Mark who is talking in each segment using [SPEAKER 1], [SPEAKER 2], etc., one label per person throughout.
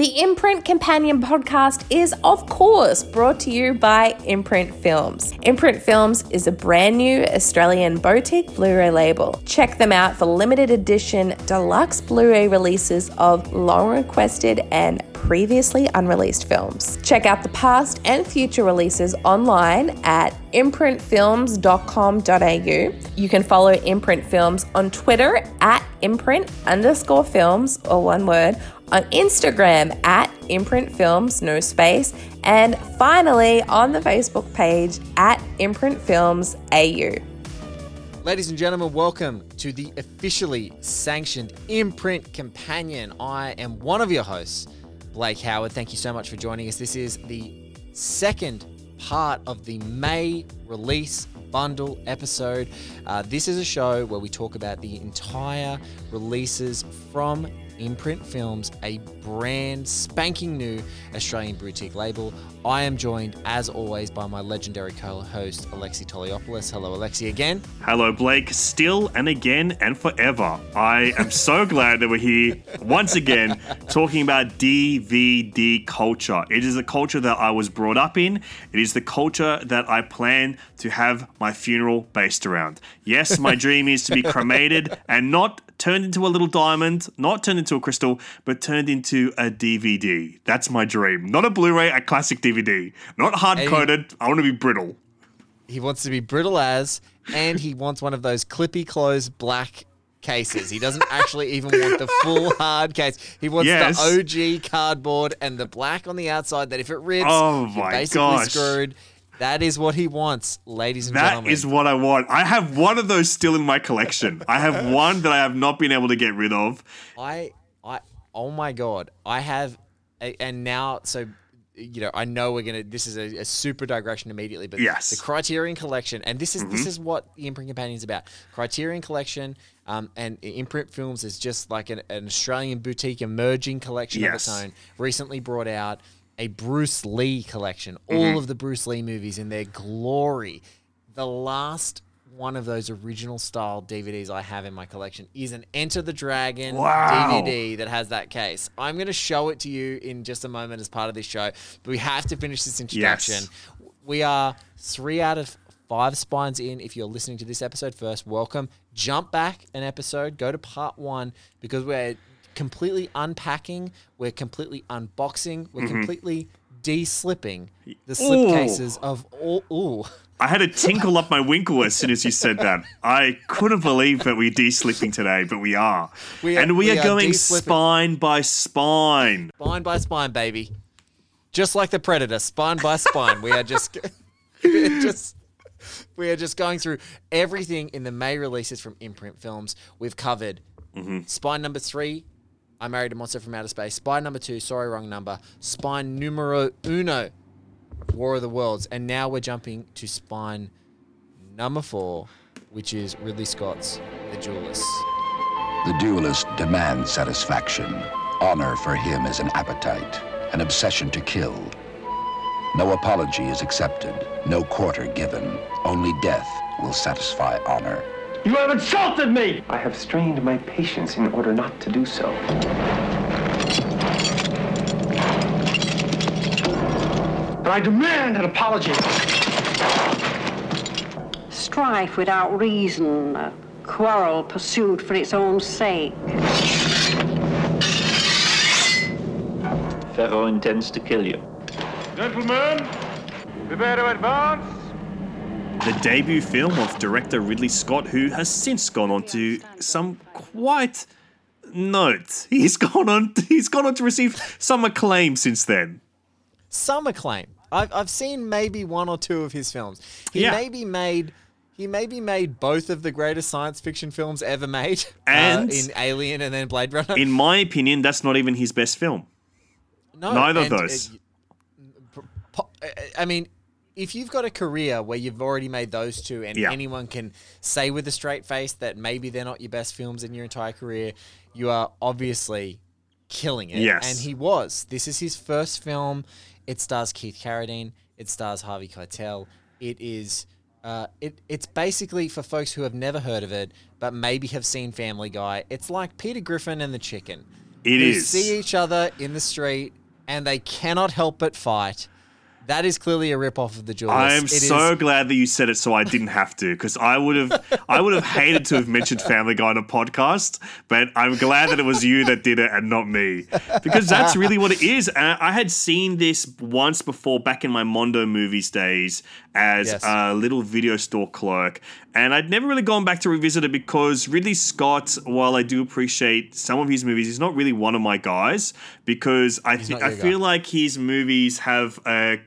[SPEAKER 1] The Imprint Companion podcast is, of course, brought to you by Imprint Films. Imprint Films is a brand new Australian boutique Blu ray label. Check them out for limited edition deluxe Blu ray releases of long requested and previously unreleased films. Check out the past and future releases online at imprintfilms.com.au. You can follow Imprint Films on Twitter at imprint underscore films, or one word, on Instagram at Imprint Films, no space, and finally on the Facebook page at Imprint Films AU.
[SPEAKER 2] Ladies and gentlemen, welcome to the officially sanctioned Imprint Companion. I am one of your hosts, Blake Howard. Thank you so much for joining us. This is the second part of the May release bundle episode. Uh, this is a show where we talk about the entire releases from Imprint Films, a brand spanking new Australian boutique label. I am joined, as always, by my legendary co-host Alexei Toliopoulos. Hello, Alexei, again.
[SPEAKER 3] Hello, Blake. Still and again and forever. I am so glad that we're here once again talking about DVD culture. It is a culture that I was brought up in. It is the culture that I plan to have my funeral based around. Yes, my dream is to be cremated and not turned into a little diamond, not turned into a crystal, but turned into a DVD. That's my dream. Not a Blu ray, a classic DVD. Not hard coded. I want to be brittle.
[SPEAKER 2] He wants to be brittle as, and he wants one of those clippy closed black cases. He doesn't actually even want the full hard case. He wants
[SPEAKER 3] Yes.
[SPEAKER 2] the OG cardboard and the black on the outside that if it rips,
[SPEAKER 3] Oh my
[SPEAKER 2] basically
[SPEAKER 3] gosh.
[SPEAKER 2] screwed. That is what he wants, ladies and
[SPEAKER 3] That
[SPEAKER 2] gentlemen.
[SPEAKER 3] is what I want. I have one of those still in my collection. I have one that I have not been able to get rid of.
[SPEAKER 2] I, I, oh my god, I have, a, and now so. You know, I know we're gonna. This is a, a super digression immediately, but
[SPEAKER 3] Yes.
[SPEAKER 2] the Criterion Collection, and this is this is what the Imprint Companion is about. Criterion Collection, um, and Imprint Films is just like an, an Australian boutique emerging collection
[SPEAKER 3] Yes.
[SPEAKER 2] of its own. Recently brought out a Bruce Lee collection, all mm-hmm. of the Bruce Lee movies in their glory. The last one of those original style DVDs I have in my collection is an Enter the Dragon
[SPEAKER 3] Wow.
[SPEAKER 2] DVD that has that case. I'm going to show it to you in just a moment as part of this show, but we have to finish this introduction.
[SPEAKER 3] Yes.
[SPEAKER 2] We are three out of five spines in. If you're listening to this episode first, welcome. Jump back an episode, go to part one because we're completely unpacking, we're completely unboxing, we're mm-hmm. completely de-slipping the slipcases of all. Ooh.
[SPEAKER 3] I had a tinkle up my winkle as soon as you said that. I couldn't believe that we're de-slipping today, but we are.
[SPEAKER 2] We are-
[SPEAKER 3] and we,
[SPEAKER 2] we
[SPEAKER 3] are
[SPEAKER 2] are
[SPEAKER 3] going
[SPEAKER 2] de-slipping.
[SPEAKER 3] spine by spine.
[SPEAKER 2] spine by spine, baby. Just like the Predator, spine by spine. We are just, just, we are just going through everything in the May releases from Imprint Films. We've covered mm-hmm. spine number three. I married a monster from outer space. Spine number two. Sorry, wrong number. Spine numero uno. War of the Worlds, and now we're jumping to spine number four, which is Ridley Scott's The Duelist.
[SPEAKER 4] The duelist demands satisfaction. Honor for him is an appetite, an obsession to kill. No apology is accepted, no quarter given. Only death will satisfy honor.
[SPEAKER 5] You have insulted me!
[SPEAKER 6] I have strained my patience in order not to do so.
[SPEAKER 5] And I demand an apology.
[SPEAKER 7] Strife without reason, a quarrel pursued for its own sake.
[SPEAKER 6] Feraud intends to kill you.
[SPEAKER 5] Gentlemen, prepare to advance.
[SPEAKER 3] The debut film of director Ridley Scott, who has since gone on to some quite note. He's gone on. He's gone on to receive some acclaim since then.
[SPEAKER 2] some acclaim. I've, I've seen maybe one or two of his films. He
[SPEAKER 3] Yeah.
[SPEAKER 2] maybe made he maybe made both of the greatest science fiction films ever made, uh,
[SPEAKER 3] And-
[SPEAKER 2] in Alien and then Blade Runner.
[SPEAKER 3] In my opinion, that's not even his best film.
[SPEAKER 2] no,
[SPEAKER 3] neither of those.
[SPEAKER 2] uh, po- I mean, if you've got a career where you've already made those two, and
[SPEAKER 3] Yeah.
[SPEAKER 2] anyone can say with a straight face that maybe they're not your best films in your entire career, you are obviously killing it.
[SPEAKER 3] Yes.
[SPEAKER 2] And he was. This is his first film. It stars Keith Carradine. It stars Harvey Keitel. It is. Uh, it it's basically for folks who have never heard of it, but maybe have seen Family Guy. It's like Peter Griffin and the Chicken.
[SPEAKER 3] It
[SPEAKER 2] who
[SPEAKER 3] is.
[SPEAKER 2] see each other in the street and they cannot help but fight. That is clearly a rip-off of the duelist.
[SPEAKER 3] I am
[SPEAKER 2] It
[SPEAKER 3] so
[SPEAKER 2] is-
[SPEAKER 3] glad that you said it, so I didn't have to, because I would have, I would have hated to have mentioned Family Guy on a podcast, but I'm glad that it was you that did it and not me, because that's really what it is. And I had seen this once before back in my Mondo movies days as
[SPEAKER 2] Yes.
[SPEAKER 3] a little video store clerk, and I'd never really gone back to revisit it because Ridley Scott, while I do appreciate some of his movies, he's not really one of my guys because I think
[SPEAKER 2] not
[SPEAKER 3] I
[SPEAKER 2] guy.
[SPEAKER 3] feel like his movies have a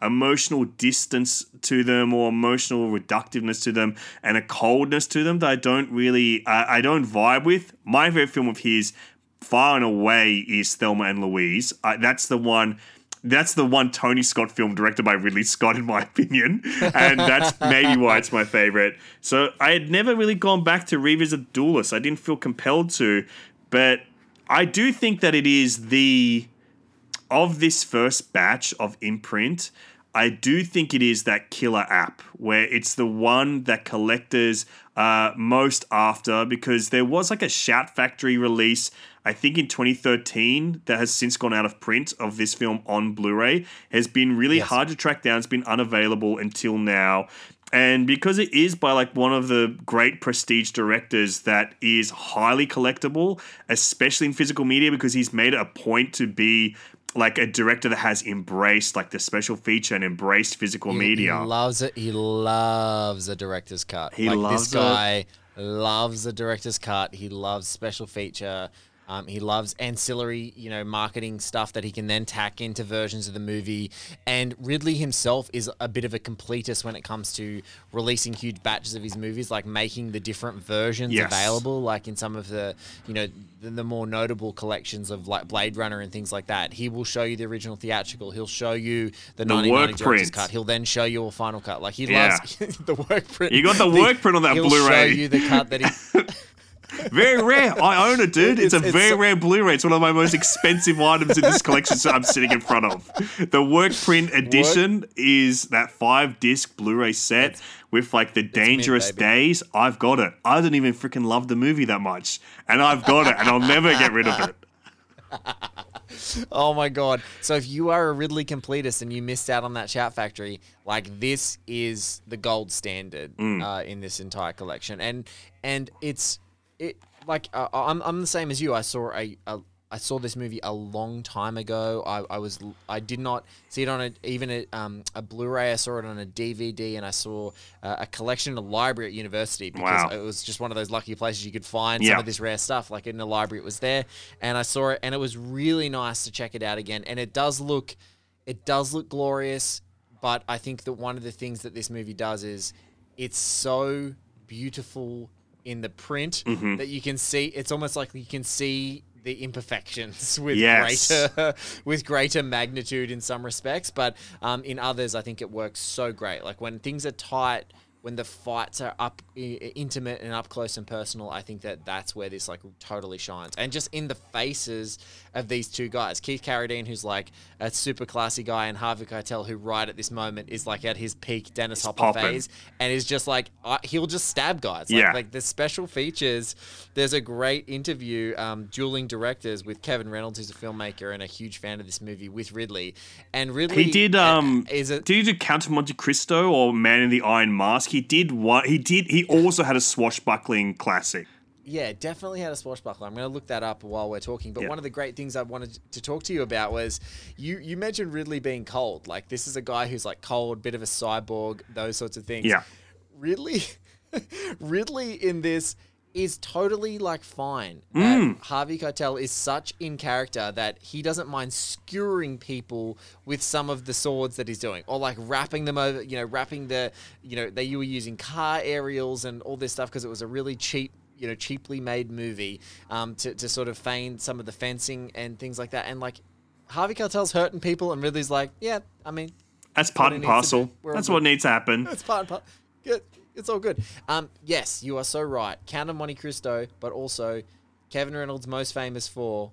[SPEAKER 3] emotional distance to them or emotional reductiveness to them and a coldness to them that I don't really I I don't vibe with. My favorite film of his far and away is Thelma and Louise. Uh, that's the one that's the one Tony Scott film directed by Ridley Scott, in my opinion. And that's maybe why it's my favorite. So I had never really gone back to revisit Duelist. I didn't feel compelled to. But I do think that it is the of this first batch of imprint, I do think it is that killer app where it's the one that collectors are most after because there was like a Shout Factory release, I think in 2013, that has since gone out of print of this film on Blu ray. Has been really hard to track down, it's been unavailable until now. And because it is by like one of the great prestige directors that is highly collectible, especially in physical media, because he's made it a point to be like a director that has embraced like the special feature and embraced physical
[SPEAKER 2] He-
[SPEAKER 3] media.
[SPEAKER 2] He loves it. He loves a director's cut.
[SPEAKER 3] He
[SPEAKER 2] like
[SPEAKER 3] loves
[SPEAKER 2] this guy loves a director's cut. He loves special feature. Um, he loves ancillary, you know, marketing stuff that he can then tack into versions of the movie. And Ridley himself is a bit of a completist when it comes to releasing huge batches of his movies, like making the different versions
[SPEAKER 3] Yes.
[SPEAKER 2] available. Like in some of the, you know, the, the more notable collections of like Blade Runner and things like that. He will show you the original theatrical. He'll show you the,
[SPEAKER 3] The
[SPEAKER 2] 1990
[SPEAKER 3] work print.
[SPEAKER 2] cut. He'll then show you a final cut. Like he
[SPEAKER 3] Yeah.
[SPEAKER 2] loves the work print.
[SPEAKER 3] You got the work print on that Blu-ray. he'll.
[SPEAKER 2] Show you the cut that he.
[SPEAKER 3] Very rare. I own it, dude. It's,
[SPEAKER 2] It's-
[SPEAKER 3] a
[SPEAKER 2] it's
[SPEAKER 3] very
[SPEAKER 2] so-
[SPEAKER 3] rare Blu-ray. It's one of my most expensive items in this collection that I'm sitting in front of. The work print edition is that five disc Blu-ray set with like the Dangerous
[SPEAKER 2] baby.
[SPEAKER 3] Days. I've got it. I don't even freaking love the movie that much, and I've got it, and I'll never get rid of it.
[SPEAKER 2] Oh my god! So if you are a Ridley completist and you missed out on that Shout Factory, like this is the gold standard
[SPEAKER 3] Mm.
[SPEAKER 2] uh, in this entire collection, and and it's it like uh, I'm I'm the same as you. I saw a, a I saw this movie a long time ago. I, I was I did not see it on a, even a, um, a Blu-ray. I saw it on a DVD, and I saw uh, a collection in a library at university because
[SPEAKER 3] Wow.
[SPEAKER 2] it was just one of those lucky places you could find
[SPEAKER 3] Yeah.
[SPEAKER 2] some of this rare stuff. Like in the library, it was there, and I saw it, and it was really nice to check it out again. And it does look, it does look glorious. But I think that one of the things that this movie does is it's so beautiful in the print
[SPEAKER 3] Mm-hmm.
[SPEAKER 2] that you can see. It's almost like you can see the imperfections with
[SPEAKER 3] Yes.
[SPEAKER 2] greater with greater magnitude in some respects, but um, in others, I think it works so great. Like when things are tight, when the fights are up intimate and up close and personal, I think that that's where this like totally shines. And just in the faces of these two guys, Keith Carradine, who's like a super classy guy, and Harvey Keitel, who right at this moment is like at his peak Dennis Hopper
[SPEAKER 3] popping.
[SPEAKER 2] phase, and is just like uh, he'll just stab guys. Like,
[SPEAKER 3] Yeah.
[SPEAKER 2] like the special features. There's a great interview, um, dueling directors with Kevin Reynolds, who's a filmmaker and a huge fan of this movie, with Ridley. And Ridley
[SPEAKER 3] He did.
[SPEAKER 2] uh,
[SPEAKER 3] Um,
[SPEAKER 2] is it?
[SPEAKER 3] Did he do Count of Monte Cristo or Man in the Iron Mask? He did one. He did. He also had a swashbuckling classic.
[SPEAKER 2] Yeah, definitely had a swashbuckler. I'm going to look that up while we're talking. But
[SPEAKER 3] Yeah.
[SPEAKER 2] one of the great things I wanted to talk to you about was you you mentioned Ridley being cold. Like this is a guy who's like cold, bit of a cyborg, those sorts of things.
[SPEAKER 3] Yeah.
[SPEAKER 2] Ridley Ridley in this is totally like fine.
[SPEAKER 3] Mm.
[SPEAKER 2] Harvey Keitel is such in character that he doesn't mind skewering people with some of the swords that he's doing, or like wrapping them over. You know, wrapping the you know they you were using car aerials and all this stuff because it was a really cheap. You know, cheaply made movie um, to, to sort of feign some of the fencing and things like that. And like Harvey Keitel's hurting people, and Ridley's like, yeah, I mean,
[SPEAKER 3] That's part and parcel.
[SPEAKER 2] be.
[SPEAKER 3] That's what needs to happen.
[SPEAKER 2] it's part and part. Good. It's all good. Um, yes, you are so right. Count of Monte Cristo, but also Kevin Reynolds most famous for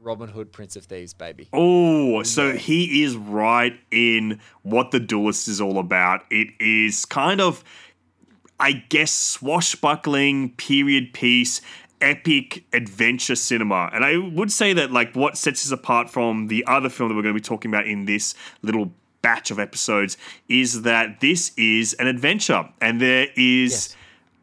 [SPEAKER 2] Robin Hood, Prince of Thieves, baby.
[SPEAKER 3] Oh, so he is right in what the duelist is all about. It is kind of, I guess, swashbuckling period piece epic adventure cinema. And I would say that like what sets this apart from the other film that we're going to be talking about in this little batch of episodes is that this is an adventure and there is
[SPEAKER 2] Yes.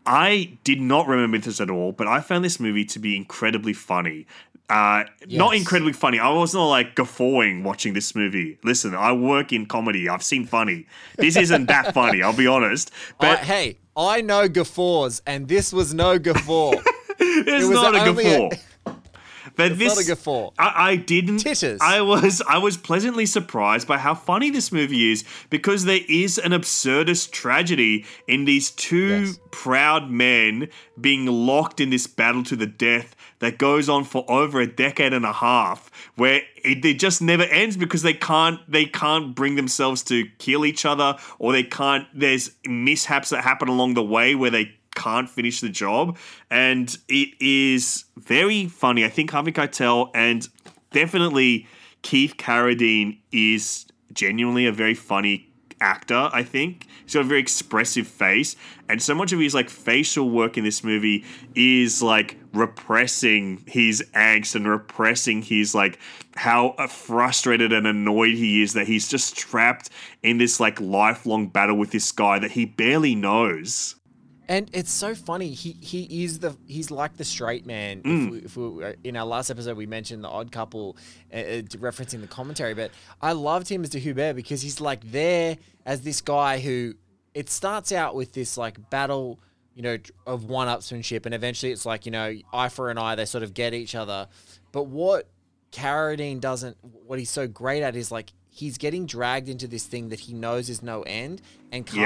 [SPEAKER 3] I did not remember this at all, but I found this movie to be incredibly funny. Uh, Not incredibly funny. I was not like guffawing watching this movie. Listen, I work in comedy. I've seen funny. This isn't that funny. I'll be honest. But
[SPEAKER 2] I- hey, I know guffaws, and this was no guffaw.
[SPEAKER 3] it's
[SPEAKER 2] was
[SPEAKER 3] not a
[SPEAKER 2] only a-
[SPEAKER 3] guffaw. But
[SPEAKER 2] It's
[SPEAKER 3] this,
[SPEAKER 2] not a guffaw.
[SPEAKER 3] I, I didn't.
[SPEAKER 2] Titters.
[SPEAKER 3] I was I was pleasantly surprised by how funny this movie is because there is an absurdist tragedy in these two
[SPEAKER 2] Yes.
[SPEAKER 3] proud men being locked in this battle to the death that goes on for over a decade and a half, where it, it just never ends because they can't they can't bring themselves to kill each other or they can't. There's mishaps that happen along the way where they can't finish the job. And it is very funny. I think Harvey Keitel and definitely Keith Carradine is genuinely a very funny actor, I think. He's got a very expressive face. And so much of his like facial work in this movie is like repressing his angst and repressing his like how frustrated and annoyed he is that he's just trapped in this like lifelong battle with this guy that he barely knows.
[SPEAKER 2] And it's so funny. He he is the he's like the straight man.
[SPEAKER 3] Mm.
[SPEAKER 2] If we, if we, uh, in our last episode, we mentioned the Odd Couple, uh, uh, referencing the commentary. But I loved him as the Hubert because he's like there as this guy who it starts out with this like battle, you know, of one-upsmanship, and eventually it's like you know eye for an eye. They sort of get each other. But what Carradine doesn't, what he's so great at is like he's getting dragged into this thing that he knows is no end, and Car-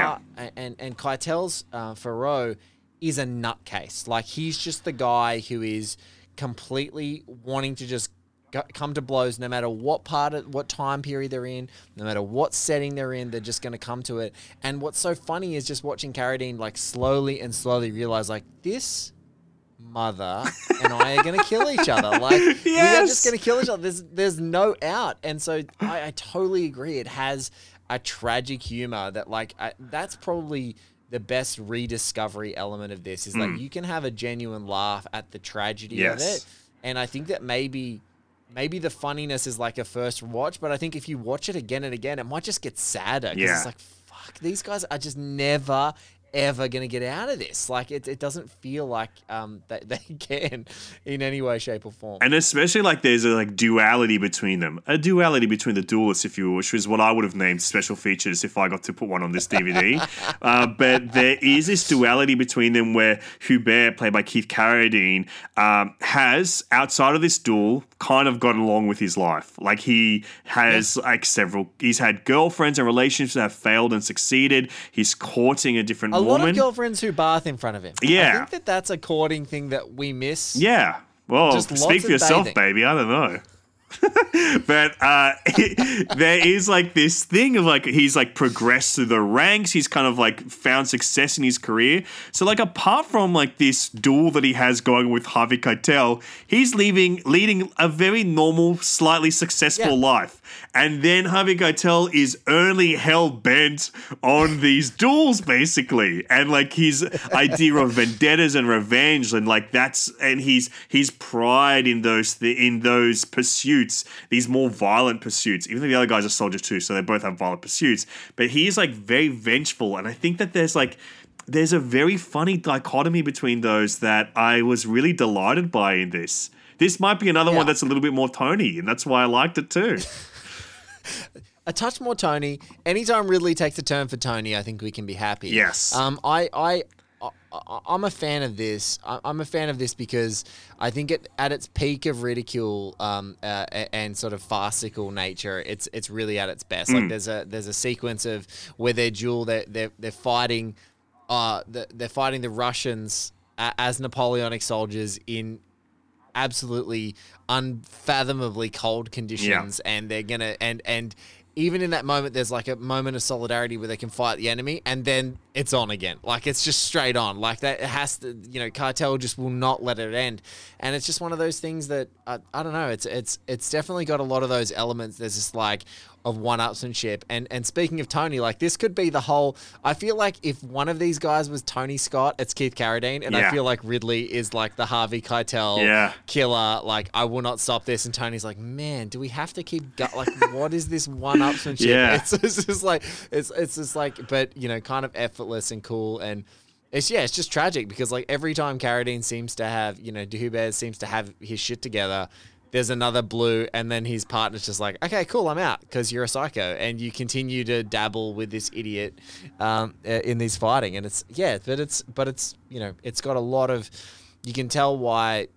[SPEAKER 2] and and Keitel's uh, Feraud is a nutcase. Like he's just the guy who is completely wanting to just go, come to blows, no matter what part of what time period they're in, no matter what setting they're in, they're just going to come to it. And what's so funny is just watching Carradine like slowly and slowly realize like this mother and I are gonna kill each other. Like we are just gonna kill each other. There's there's no out. And so I, I totally agree. It has a tragic humor that like I, that's probably the best rediscovery element of this is like hmm. you can have a genuine laugh at the tragedy of it. And I think that maybe maybe the funniness is like a first watch, but I think if you watch it again and again, it might just get sadder.
[SPEAKER 3] Yeah.
[SPEAKER 2] It's like fuck, these guys are just never ever gonna get out of this. Like it, it doesn't feel like um that they can in any way, shape, or form.
[SPEAKER 3] And especially like there's a like duality between them, a duality between the duelists, if you will, which is what I would have named special features if I got to put one on this DVD. uh, but there is this duality between them where Hubert, played by Keith Carradine, um, has outside of this duel kind of gotten along with his life. Like he has like several, he's had girlfriends and relationships that have failed and succeeded. He's courting a different
[SPEAKER 2] a
[SPEAKER 3] woman.
[SPEAKER 2] lot of girlfriends who bath in front of him.
[SPEAKER 3] Yeah.
[SPEAKER 2] I think that that's a courting thing that we miss.
[SPEAKER 3] Yeah. Well,
[SPEAKER 2] Just lots
[SPEAKER 3] speak for
[SPEAKER 2] of
[SPEAKER 3] yourself,
[SPEAKER 2] bathing.
[SPEAKER 3] baby. I don't know. but uh, there is like this thing of like he's like progressed through the ranks. He's kind of like found success in his career. So like apart from like this duel that he has going with Harvey Keitel, he's leaving leading a very normal, slightly successful
[SPEAKER 2] Yeah.
[SPEAKER 3] life. And then Harvey Keitel is only hell bent on these duels, basically, and like his idea of vendettas and revenge, and like that's and he's his pride in those th- in those pursuits, these more violent pursuits. Even though the other guys are soldiers too, so they both have violent pursuits, but he is like very vengeful, and I think that there's like there's a very funny dichotomy between those that I was really delighted by in this. This might be another
[SPEAKER 2] Yeah.
[SPEAKER 3] one that's a little bit more Tony, and that's why I liked it too.
[SPEAKER 2] a touch more Tony. Anytime Ridley takes a turn for Tony, I think we can be happy.
[SPEAKER 3] Yes.
[SPEAKER 2] Um, I, I, I, I'm a fan of this. I- I'm a fan of this because I think it at its peak of ridicule um, uh, and sort of farcical nature, it's it's really at its best. Like there's a there's a sequence of where they're duel, they're they're, they're fighting, uh, the, they're fighting the Russians as Napoleonic soldiers in absolutely unfathomably cold conditions and they're gonna and and even in that moment there's like a moment of solidarity where they can fight the enemy and then it's on again. Like it's just straight on. Like that it has to you know cartel just will not let it end. And it's just one of those things that uh, i don't know. It's it's it's definitely got a lot of those elements. There's just like of one-upsmanship. And and speaking of Tony, like this could be the whole. I feel like if one of these guys was Tony Scott, it's Keith Carradine, and I feel like Ridley is like the Harvey Keitel
[SPEAKER 3] Yeah.
[SPEAKER 2] killer. Like I will not stop this, and Tony's like, man, do we have to keep go- like what is this one-upsmanship?
[SPEAKER 3] Yeah.
[SPEAKER 2] It's, it's just like it's it's just like, but you know, kind of effortless and cool and. It's yeah, it's just tragic because like every time Carradine seems to have, you know, D'Hubert seems to have his shit together, there's another blue, and then his partner's just like, okay, cool, I'm out because you're a psycho, and you continue to dabble with this idiot um, uh, in these fighting, and it's yeah, but it's but it's you know, it's got a lot of, you can tell why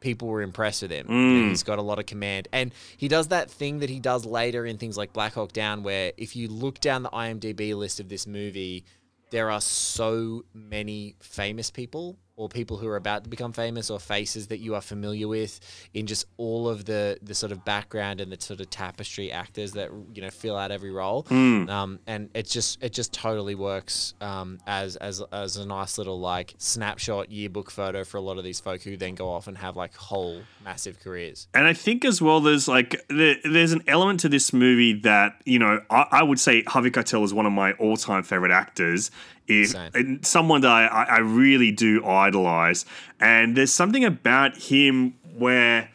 [SPEAKER 2] people were impressed with him. Know, he's got a lot of command, and he does that thing that he does later in things like Black Hawk Down, where if you look down the IMDb list of this movie, there are so many famous people or people who are about to become famous or faces that you are familiar with in just all of the the sort of background and the sort of tapestry actors that you know fill out every role. Um, and it just it just totally works um, as as as a nice little like snapshot yearbook photo for a lot of these folk who then go off and have like whole massive careers.
[SPEAKER 3] And I think as well, there's like there, there's an element to this movie that you know I, I would say Harvey Keitel is one of my all-time favorite actors. And someone that I, I really do idolize, and there's something about him where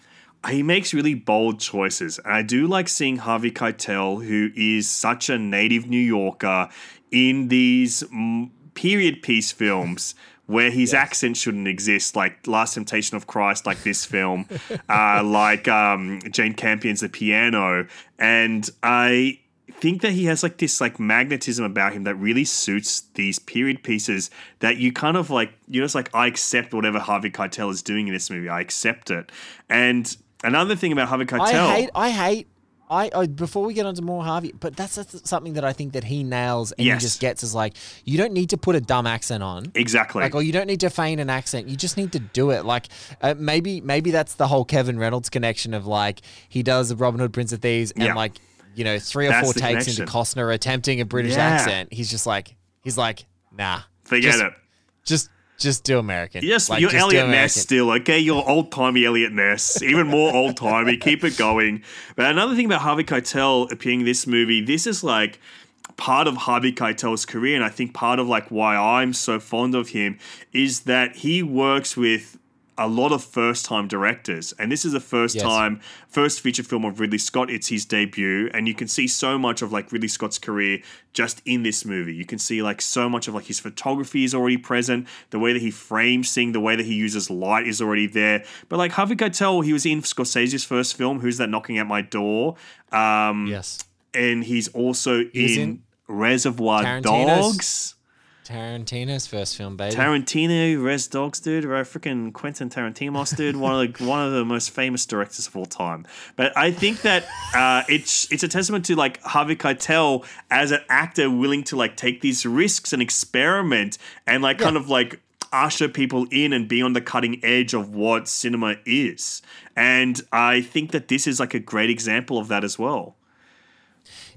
[SPEAKER 3] he makes really bold choices. And I do like seeing Harvey Keitel, who is such a native New Yorker, in these mm, period piece films where his accent shouldn't exist, like Last Temptation of Christ, like this film, uh, like um, Jane Campion's The Piano. And I think that he has like this like magnetism about him that really suits these period pieces that you kind of like you're just like I accept whatever Harvey Keitel is doing in this movie. I accept it. And another thing about Harvey Keitel
[SPEAKER 2] I hate I hate I, I before we get onto more Harvey, but that's, that's something that I think that he nails and
[SPEAKER 3] Yes.
[SPEAKER 2] he just gets is like you don't need to put a dumb accent on.
[SPEAKER 3] Exactly.
[SPEAKER 2] Like, or you don't need to feign an accent. You just need to do it. Like, uh, maybe, maybe that's the whole Kevin Reynolds connection of like he does the Robin Hood, Prince of Thieves, and
[SPEAKER 3] Yeah.
[SPEAKER 2] like you know three or
[SPEAKER 3] That's
[SPEAKER 2] four takes into
[SPEAKER 3] connection.
[SPEAKER 2] Costner attempting a British
[SPEAKER 3] Yeah.
[SPEAKER 2] accent. He's just like, he's like, nah,
[SPEAKER 3] Forget
[SPEAKER 2] just,
[SPEAKER 3] it.
[SPEAKER 2] Just, just do American.
[SPEAKER 3] Yes,
[SPEAKER 2] Like,
[SPEAKER 3] you're Eliot Ness still, okay? You're old timey Eliot Ness, even more old timey. Keep it going. But another thing about Harvey Keitel appearing in this movie, this is like part of Harvey Keitel's career, and I think part of like why I'm so fond of him is that he works with a lot of first time directors. And this is the first
[SPEAKER 2] Yes.
[SPEAKER 3] time, first feature film of Ridley Scott. It's his debut. And you can see so much of like Ridley Scott's career just in this movie. You can see like so much of like his photography is already present. The way that he frames things, the way that he uses light is already there. But like Harvey Keitel, he was in Scorsese's first film, Who's That Knocking at My Door? Um,
[SPEAKER 2] Yes.
[SPEAKER 3] And he's also
[SPEAKER 2] He's
[SPEAKER 3] in,
[SPEAKER 2] in
[SPEAKER 3] Reservoir Dogs.
[SPEAKER 2] Tarantino's first film, baby.
[SPEAKER 3] Tarantino, Res Dogs, dude, right? Freaking Quentin Tarantino, dude, one of the one of the most famous directors of all time. But I think that uh, it's it's a testament to like Harvey Keitel as an actor willing to like take these risks and experiment and like kind of like usher people in and be on the cutting edge of what cinema is. And I think that this is like a great example of that as well.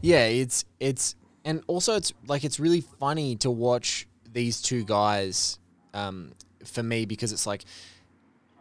[SPEAKER 2] Yeah, it's it's and also it's like it's really funny to watch these two guys um, for me because it's like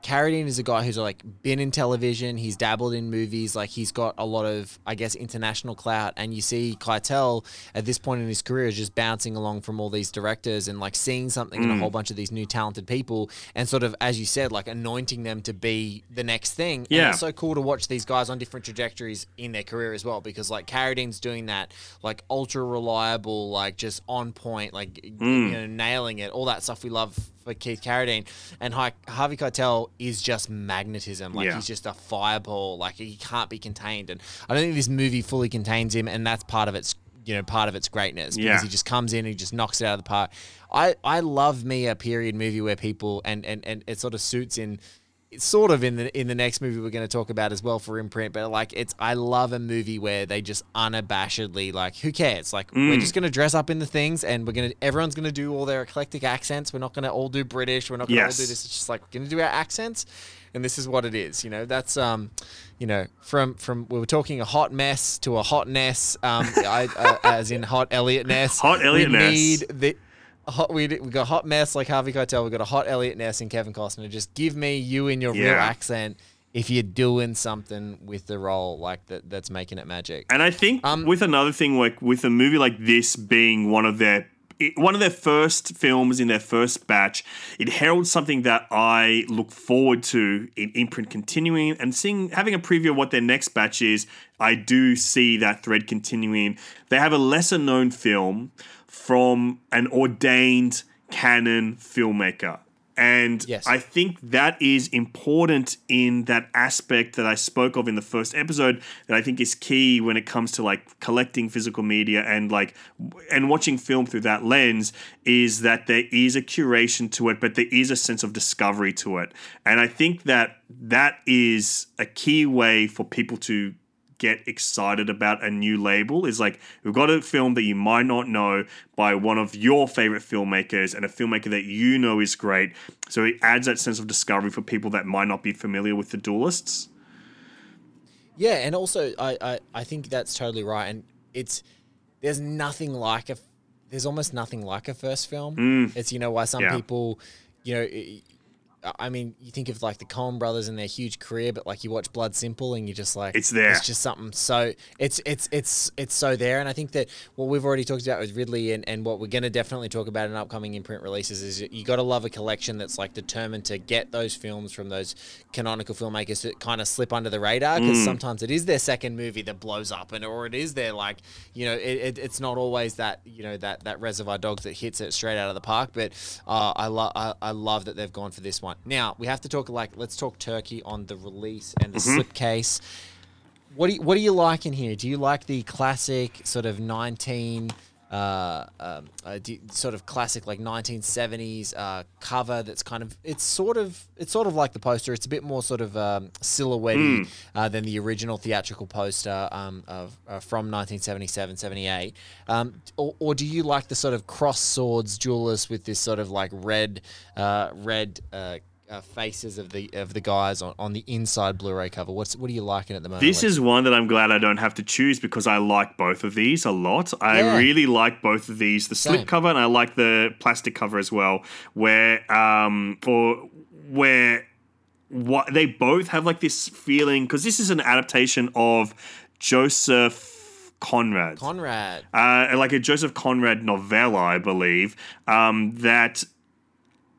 [SPEAKER 2] Carradine is a guy who's like been in television, he's dabbled in movies, like he's got a lot of, I guess, international clout. And you see Keitel at this point in his career is just bouncing along from all these directors and like seeing something in a mm. whole bunch of these new talented people and sort of, as you said, like anointing them to be the next thing. And
[SPEAKER 3] Yeah.
[SPEAKER 2] it's so cool to watch these guys on different trajectories in their career as well because like Carradine's doing that like ultra reliable, like just on point, like mm. you know, nailing it, all that stuff we love for Keith Carradine. And Har- Harvey Keitel is just magnetism. Like
[SPEAKER 3] Yeah.
[SPEAKER 2] he's just a fireball. Like he can't be contained. And I don't think this movie fully contains him, and that's part of its you know part of its greatness because
[SPEAKER 3] Yeah.
[SPEAKER 2] he just comes in and he just knocks it out of the park. I I love me a period movie where people and and and it sort of suits in it's sort of in the in the next movie we're going to talk about as well for imprint but like it's i love a movie where they just unabashedly like who cares like we're
[SPEAKER 3] Mm.
[SPEAKER 2] just going to dress up in the things and we're going to everyone's going to do all their eclectic accents we're not going to all do british we're not going to
[SPEAKER 3] Yes.
[SPEAKER 2] all do this it's just like we're going to do our accents and this is what it is you know that's um you know from from we were talking a hot mess to a hot ness um I, uh, as in hot eliot ness
[SPEAKER 3] Hot Eliot
[SPEAKER 2] we
[SPEAKER 3] Ness.
[SPEAKER 2] need the hot we we got a hot mess like Harvey Keitel. We got a hot Eliot Ness and Kevin Costner. Just give me you in your real accent if you're doing something with the role like that that's making it magic.
[SPEAKER 3] And I think
[SPEAKER 2] Um,
[SPEAKER 3] with another thing, like with a movie like this being one of their one of their first films in their first batch, it heralds something that I look forward to in imprint continuing and seeing having a preview of what their next batch is. I do see that thread continuing. They have a lesser known film from an ordained canon filmmaker. And
[SPEAKER 2] Yes.
[SPEAKER 3] I think that is important in that aspect that I spoke of in the first episode that I think is key when it comes to like collecting physical media and like and watching film through that lens is that there is a curation to it but there is a sense of discovery to it. And I think that that is a key way for people to get excited about a new label is like we've got a film that you might not know by one of your favorite filmmakers and a filmmaker that you know is great. So it adds that sense of discovery for people that might not be familiar with the duelists.
[SPEAKER 2] Yeah, and also I, I, I think that's totally right. And it's there's nothing like a there's almost nothing like a first film. It's you know why some
[SPEAKER 3] Mm. Yeah.
[SPEAKER 2] people, you know, i- mean, you think of like the Coen brothers and their huge career, but like you watch Blood Simple and you're just like,
[SPEAKER 3] It's there.
[SPEAKER 2] It's just something so it's it's it's it's so there. And I think that what we've already talked about with Ridley and, and what we're going to definitely talk about in upcoming imprint releases is you got to love a collection that's like determined to get those films from those canonical filmmakers that kind of slip under the radar because
[SPEAKER 3] Mm.
[SPEAKER 2] sometimes it is their second movie that blows up and or it is their like you know it, it, it's not always that you know that that Reservoir Dogs that hits it straight out of the park. But uh, I love I, I love that they've gone for this one. Now we have to talk like let's talk Turkey on the release and the
[SPEAKER 3] Mm-hmm.
[SPEAKER 2] slipcase. What do you, what do you like in here? Do you like the classic sort of nineteen? Uh, um, uh, sort of classic like 1970s uh, cover that's kind of it's sort of it's sort of like the poster it's a bit more sort of um, silhouette
[SPEAKER 3] Hmm.
[SPEAKER 2] uh, than the original theatrical poster um, of, uh, from 1977 78 um, or, or do you like the sort of cross swords duelist with this sort of like red uh, red uh, faces of the of the guys on, on the inside Blu-ray cover what's what are you liking at the moment
[SPEAKER 3] This is one that I'm glad I don't have to choose because I like both of these a lot. I
[SPEAKER 2] Yeah.
[SPEAKER 3] really like both of these, the slip
[SPEAKER 2] Same.
[SPEAKER 3] cover and I like the plastic cover as well, where um for where what they both have like this feeling because this is an adaptation of Joseph Conrad.
[SPEAKER 2] Conrad
[SPEAKER 3] uh, like a Joseph Conrad novella, I believe, um, that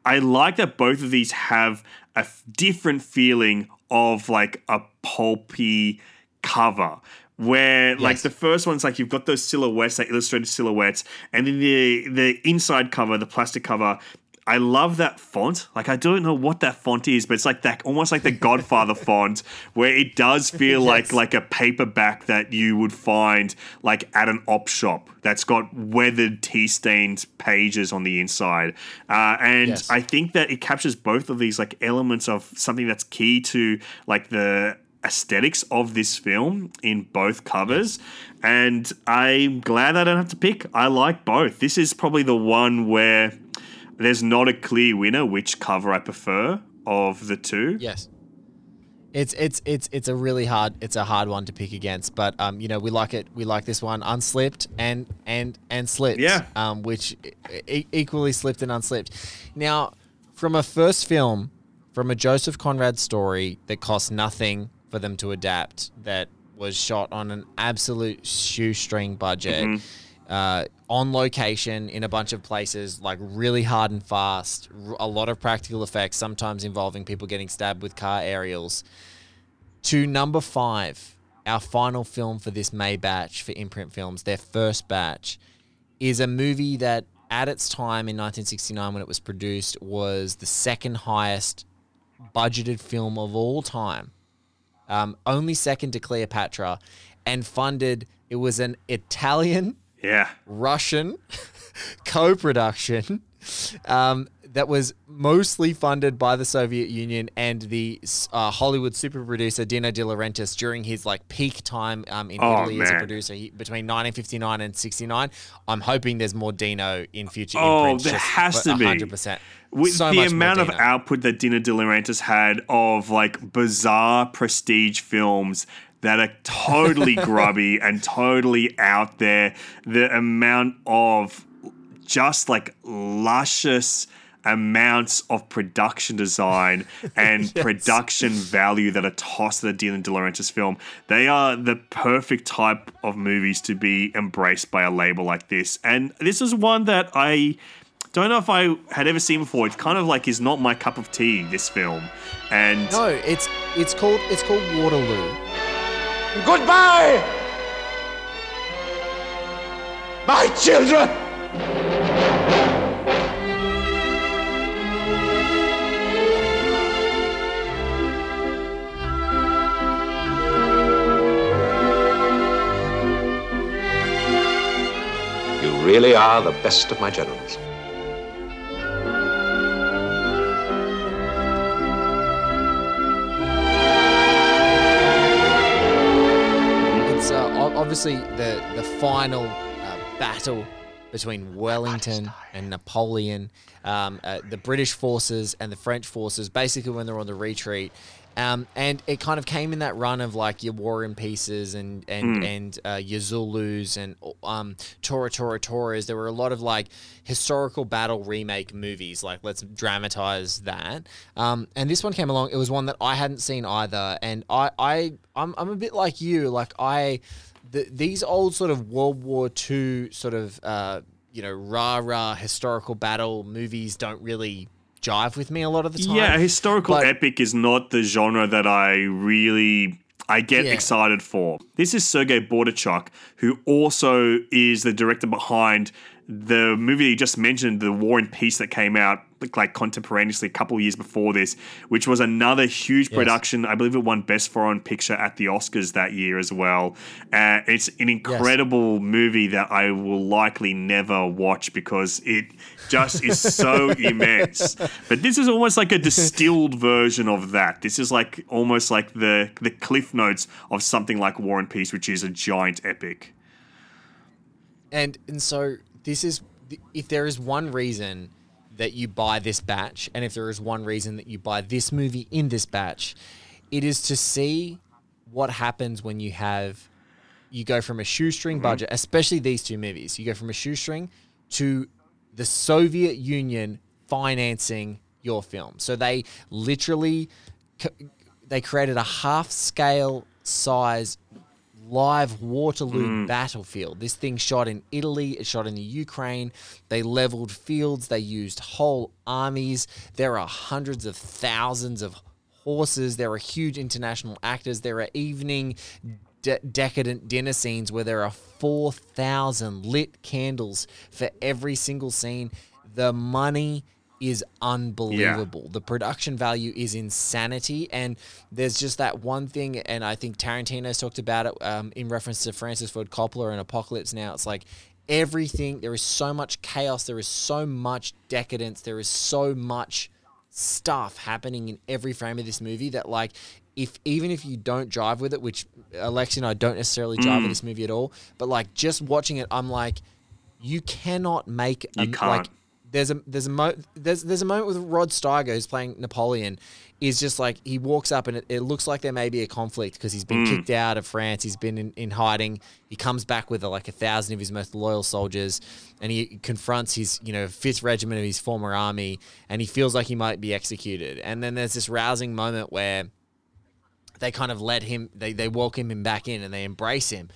[SPEAKER 3] I like that both of these have a f- different feeling of like a pulpy cover. Where like the first one's like you've got those silhouettes, like illustrated silhouettes, and then the the inside cover, the plastic cover. I love that font. Like I don't know what that font is, but it's like that almost like the Godfather font, where it does feel like
[SPEAKER 2] Yes.
[SPEAKER 3] like a paperback that you would find like at an op shop that's got weathered tea stained pages on the inside. Uh, and
[SPEAKER 2] Yes.
[SPEAKER 3] I think that it captures both of these like elements of something that's key to like the aesthetics of this film in both covers. And I'm glad I don't have to pick. I like both. This is probably the one where there's not a clear winner which cover I prefer of the two.
[SPEAKER 2] Yes. It's it's it's it's a really hard it's a hard one to pick against, but um you know we like it we like this one unslipped and and and slipped
[SPEAKER 3] Yeah.
[SPEAKER 2] um which e- equally slipped and unslipped. Now from a first film from a Joseph Conrad story that cost nothing for them to adapt that was shot on an absolute shoestring budget uh, on location in a bunch of places, like really hard and fast, a lot of practical effects, sometimes involving people getting stabbed with car aerials. To number five, our final film for this May batch for Imprint Films, their first batch, is a movie that at its time in 1969 when it was produced was the second highest budgeted film of all time um, only second to Cleopatra, and funded. It was an Italian
[SPEAKER 3] Yeah.
[SPEAKER 2] Russian co-production um, that was mostly funded by the Soviet Union and the uh, Hollywood super producer Dino De Laurentiis during his like peak time um, in
[SPEAKER 3] Oh,
[SPEAKER 2] Italy as a producer he, between 1959 and 69. I'm hoping there's more Dino in future.
[SPEAKER 3] Oh, there has to be.
[SPEAKER 2] 100%.
[SPEAKER 3] With
[SPEAKER 2] So
[SPEAKER 3] the amount of output that Dino De Laurentiis had of like bizarre prestige films that are totally grubby and totally out there, the amount of just like luscious amounts of production design and production value that are tossed at a Dino De Laurentiis film. They are the perfect type of movies to be embraced by a label like this. And this is one that I don't know if I had ever seen before. It's kind of like is not my cup of tea. This film, and
[SPEAKER 2] No, it's it's called it's called Waterloo.
[SPEAKER 5] Goodbye! My children!
[SPEAKER 8] You really are the best of my generals.
[SPEAKER 2] Obviously the the final uh, battle between Wellington and Napoleon, um, uh, the British forces and the French forces, basically when they're on the retreat. Um, and it kind of came in that run of like your War and Pieces and and and uh, your Zulus and um, Tora Tora Toras. There were a lot of like historical battle remake movies. Like let's dramatize that. Um, and this one came along. It was one that I hadn't seen either, and I I I'm, I'm a bit like you. Like I the, these old sort of World War II sort of uh, you know rah rah historical battle movies don't really jive with me a lot of the time.
[SPEAKER 3] Yeah, historical
[SPEAKER 2] But-
[SPEAKER 3] epic is not the genre that I really I get
[SPEAKER 2] Yeah.
[SPEAKER 3] excited for. This is Sergei Bondarchuk, who also is the director behind the movie you just mentioned, The War and Peace, that came out like, contemporaneously a couple years before this, which was another huge production. I believe it won Best Foreign Picture at the Oscars that year as well. Uh, it's an incredible movie that I will likely never watch because it just is so immense. But this is almost like a distilled version of that. This is like almost like the the cliff notes of something like War and Peace, which is a giant epic.
[SPEAKER 2] and and so this is if there is one reason that you buy this batch and if there is one reason that you buy this movie in this batch it is to see what happens when you have you go from a shoestring mm-hmm. budget especially these two movies you go from a shoestring to the soviet union financing your film. So they literally they created a half scale size live Waterloo mm. battlefield. This thing shot in Italy, it shot in the Ukraine. They leveled fields, they used whole armies. There are hundreds of thousands of horses. There are huge international actors. There are evening de- decadent dinner scenes where there are 4,000 lit candles for every single scene. The money is unbelievable. The production value is insanity, and there's just that one thing. And I think Tarantino's talked about it um, in reference to Francis Ford Coppola and Apocalypse Now. It's like everything. There is so much chaos. There is so much decadence. There is so much stuff happening in every frame of this movie that like. If even if you don't drive with it, which Alexei and I don't necessarily drive with this movie at all, but like just watching it, I'm like, you cannot make a,
[SPEAKER 3] You
[SPEAKER 2] like
[SPEAKER 3] can't.
[SPEAKER 2] There's a there's a mo- there's there's a moment with Rod Steiger who's playing Napoleon is just like he walks up and it, it looks like there may be a conflict because he's been kicked out of France. He's been in, in hiding. He comes back with uh, like a thousand of his most loyal soldiers and he confronts his you know fifth regiment of his former army and he feels like he might be executed. And then there's this rousing moment where they kind of let him they, they welcome him back in and they embrace him.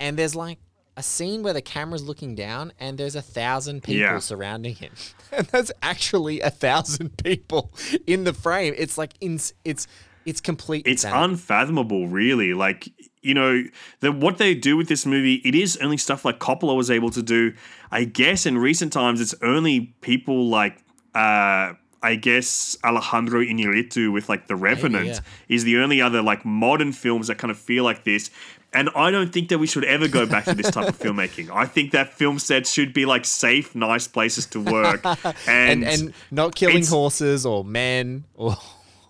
[SPEAKER 2] And there's like a scene where the camera's looking down and there's a thousand people
[SPEAKER 3] Yeah.
[SPEAKER 2] surrounding him and that's actually a thousand people in the frame it's like ins it's it's complete
[SPEAKER 3] It's
[SPEAKER 2] insanity.
[SPEAKER 3] unfathomable, really. Like you know, the what they do with this movie, it is only stuff like Coppola was able to do. I guess in recent times, it's only people like. uh I guess Alejandro Iñárritu with like The Revenant
[SPEAKER 2] yeah.
[SPEAKER 3] is the only other like modern films that kind of feel like this. And I don't think that we should ever go back to this type of filmmaking. I think that film sets should be like safe, nice places to work,
[SPEAKER 2] and
[SPEAKER 3] and
[SPEAKER 2] and not killing horses or men or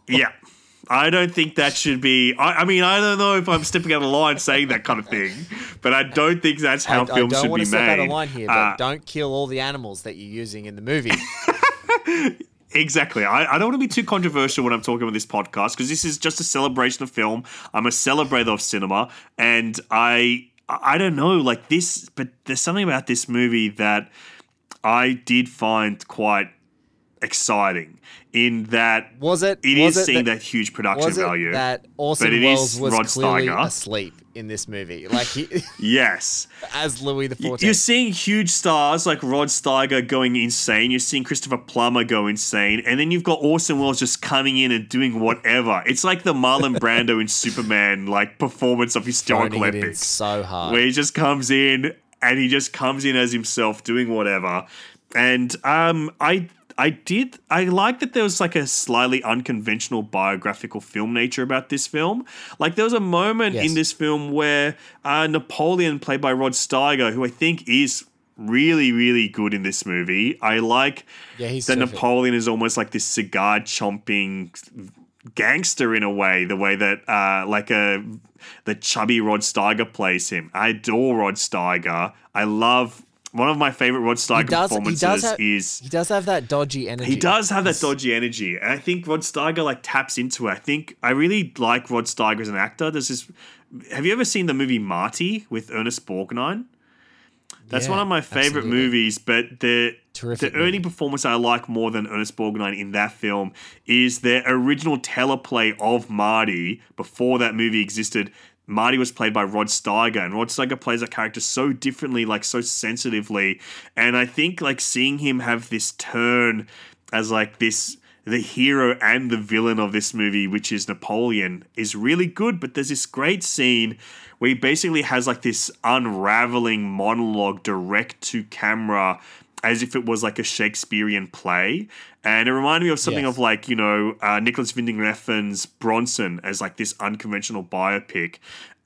[SPEAKER 3] yeah. I don't think that should be. I, I mean, I don't know if I'm stepping out of line saying that kind of thing, but I don't think that's how
[SPEAKER 2] I, I
[SPEAKER 3] films
[SPEAKER 2] don't want to step
[SPEAKER 3] made.
[SPEAKER 2] out of line here but
[SPEAKER 3] Uh,
[SPEAKER 2] don't kill all the animals that you're using in the movie
[SPEAKER 3] Exactly. I, I don't want to be too controversial when I'm talking about this podcast because this is just a celebration of film. I'm a celebrator of cinema, and I I don't know like this, but there's something about this movie that I did find quite exciting in that
[SPEAKER 2] Was it?
[SPEAKER 3] it
[SPEAKER 2] was
[SPEAKER 3] is
[SPEAKER 2] it
[SPEAKER 3] seeing
[SPEAKER 2] that,
[SPEAKER 3] that huge production
[SPEAKER 2] was it
[SPEAKER 3] value.
[SPEAKER 2] that Orson
[SPEAKER 3] but it
[SPEAKER 2] Welles was
[SPEAKER 3] Rod
[SPEAKER 2] clearly
[SPEAKER 3] Steiger.
[SPEAKER 2] asleep in this movie, like he,
[SPEAKER 3] yes.
[SPEAKER 2] as Louis the Fourteenth.
[SPEAKER 3] You're seeing huge stars like Rod Steiger going insane. You're seeing Christopher Plummer go insane, and then you've got Orson Welles just coming in and doing whatever. It's like the Marlon Brando in Superman like performance of historical epics,
[SPEAKER 2] so hard.
[SPEAKER 3] where he just comes in and he just comes in as himself doing whatever. And um, I I did I like that there was like a slightly unconventional biographical film nature about this film. Like there was a moment
[SPEAKER 2] Yes.
[SPEAKER 3] in this film where uh, Napoleon, played by Rod Steiger, who I think is really really good in this movie. I like
[SPEAKER 2] Yeah, he's
[SPEAKER 3] that
[SPEAKER 2] terrific.
[SPEAKER 3] Napoleon is almost like this cigar chomping gangster in a way, the way that uh, like a the chubby Rod Steiger plays him. I adore Rod Steiger. I love one of my favorite Rod Steiger
[SPEAKER 2] he does, he
[SPEAKER 3] performances
[SPEAKER 2] does have,
[SPEAKER 3] is
[SPEAKER 2] he does have that dodgy energy.
[SPEAKER 3] he does have that dodgy energy, and I think Rod Steiger like taps into it. I think I really like Rod Steiger as an actor. There's this. Have you ever seen the movie Marty with Ernest Borgnine? That's
[SPEAKER 2] Yeah,
[SPEAKER 3] one of my favorite
[SPEAKER 2] absolutely.
[SPEAKER 3] movies, but the
[SPEAKER 2] Terrific
[SPEAKER 3] the only performance I like more than Ernest Borgnine in that film is their original teleplay of Marty before that movie existed. Marty was played by Rod Steiger, and Rod Steiger plays that character so differently, like so sensitively. And I think like seeing him have this turn as like this the hero and the villain of this movie, which is Napoleon, is really good. But there's this great scene where he basically has like this unraveling monologue direct to camera as if it was like a Shakespearean play. And it reminded me of something
[SPEAKER 2] Yes.
[SPEAKER 3] of like, you know, uh, Nicolas Winding Refn's Bronson as like this unconventional biopic.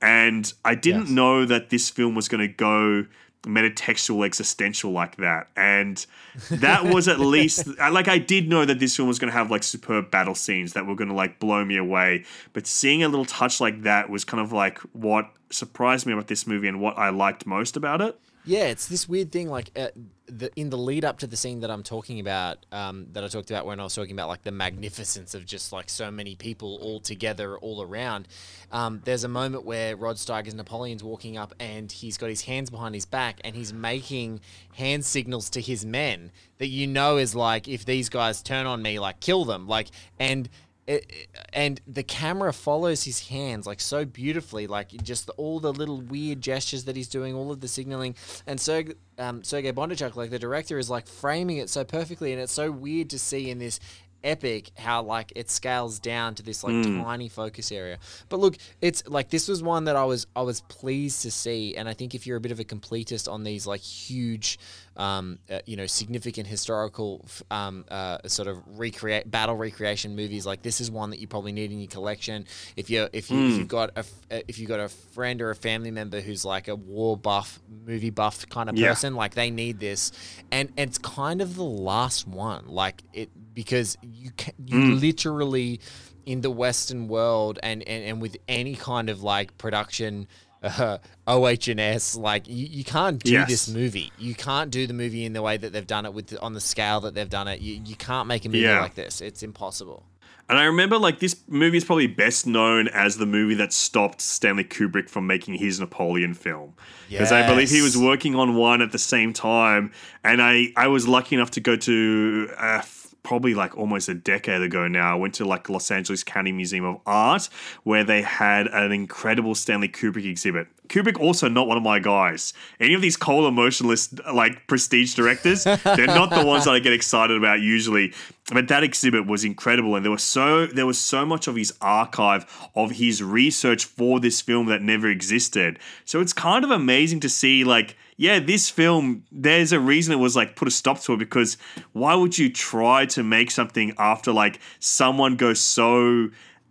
[SPEAKER 3] And I didn't
[SPEAKER 2] Yes.
[SPEAKER 3] know that this film was going to go metatextual existential like that and that was at least like i did know that this film was going to have like superb battle scenes that were going to like blow me away but seeing a little touch like that was kind of like what surprised me about this movie and what i liked most about it
[SPEAKER 2] Yeah, it's this weird thing. Like uh, the in the lead up to the scene that I'm talking about, um, that I talked about when I was talking about like the magnificence of just like so many people all together, all around. Um, there's a moment where Rod Steiger's Napoleon's walking up and he's got his hands behind his back and he's making hand signals to his men that you know is like if these guys turn on me, like kill them, like and it, and the camera follows his hands like so beautifully, like just all the little weird gestures that he's doing, all of the signaling. And Serg, um, Sergei Bondarchuk, like the director, is like framing it so perfectly, and it's so weird to see in this epic how like it scales down to this like tiny focus area. But look, it's like this was one that I was I was pleased to see, and I think if you're a bit of a completist on these like huge, um, uh, you know, significant historical um, uh, sort of recreate battle recreation movies, like this is one that you probably need in your collection. If you if you if you've got a uh, if you've got a friend or a family member who's like a war buff, movie buff kind of
[SPEAKER 3] Yeah.
[SPEAKER 2] person, like they need this, and, and it's kind of the last one, like it because you can, you literally in the Western world and, and and with any kind of like production. Uh, OH&S like you, you can't do
[SPEAKER 3] Yes.
[SPEAKER 2] this movie. You can't do the movie in the way that they've done it with the, on the scale that they've done it. You, you can't make a movie
[SPEAKER 3] Yeah.
[SPEAKER 2] like this. It's impossible.
[SPEAKER 3] And I remember like this movie is probably best known as the movie that stopped Stanley Kubrick from making his Napoleon film. Because I believe he was working on one at the same time. And I, I was lucky enough to go to uh, f- probably like almost a decade ago now. I went to like Los Angeles County Museum of Art where they had an incredible Stanley Kubrick exhibit. Kubrick also not one of my guys. Any of these cold emotionalist like prestige directors, they're not the ones that I get excited about usually. But that exhibit was incredible, and there was so there was so much of his archive of his research for this film that never existed. So it's kind of amazing to see like yeah, this film, there's a reason it was like put a stop to it because why would you try to make something after like someone goes so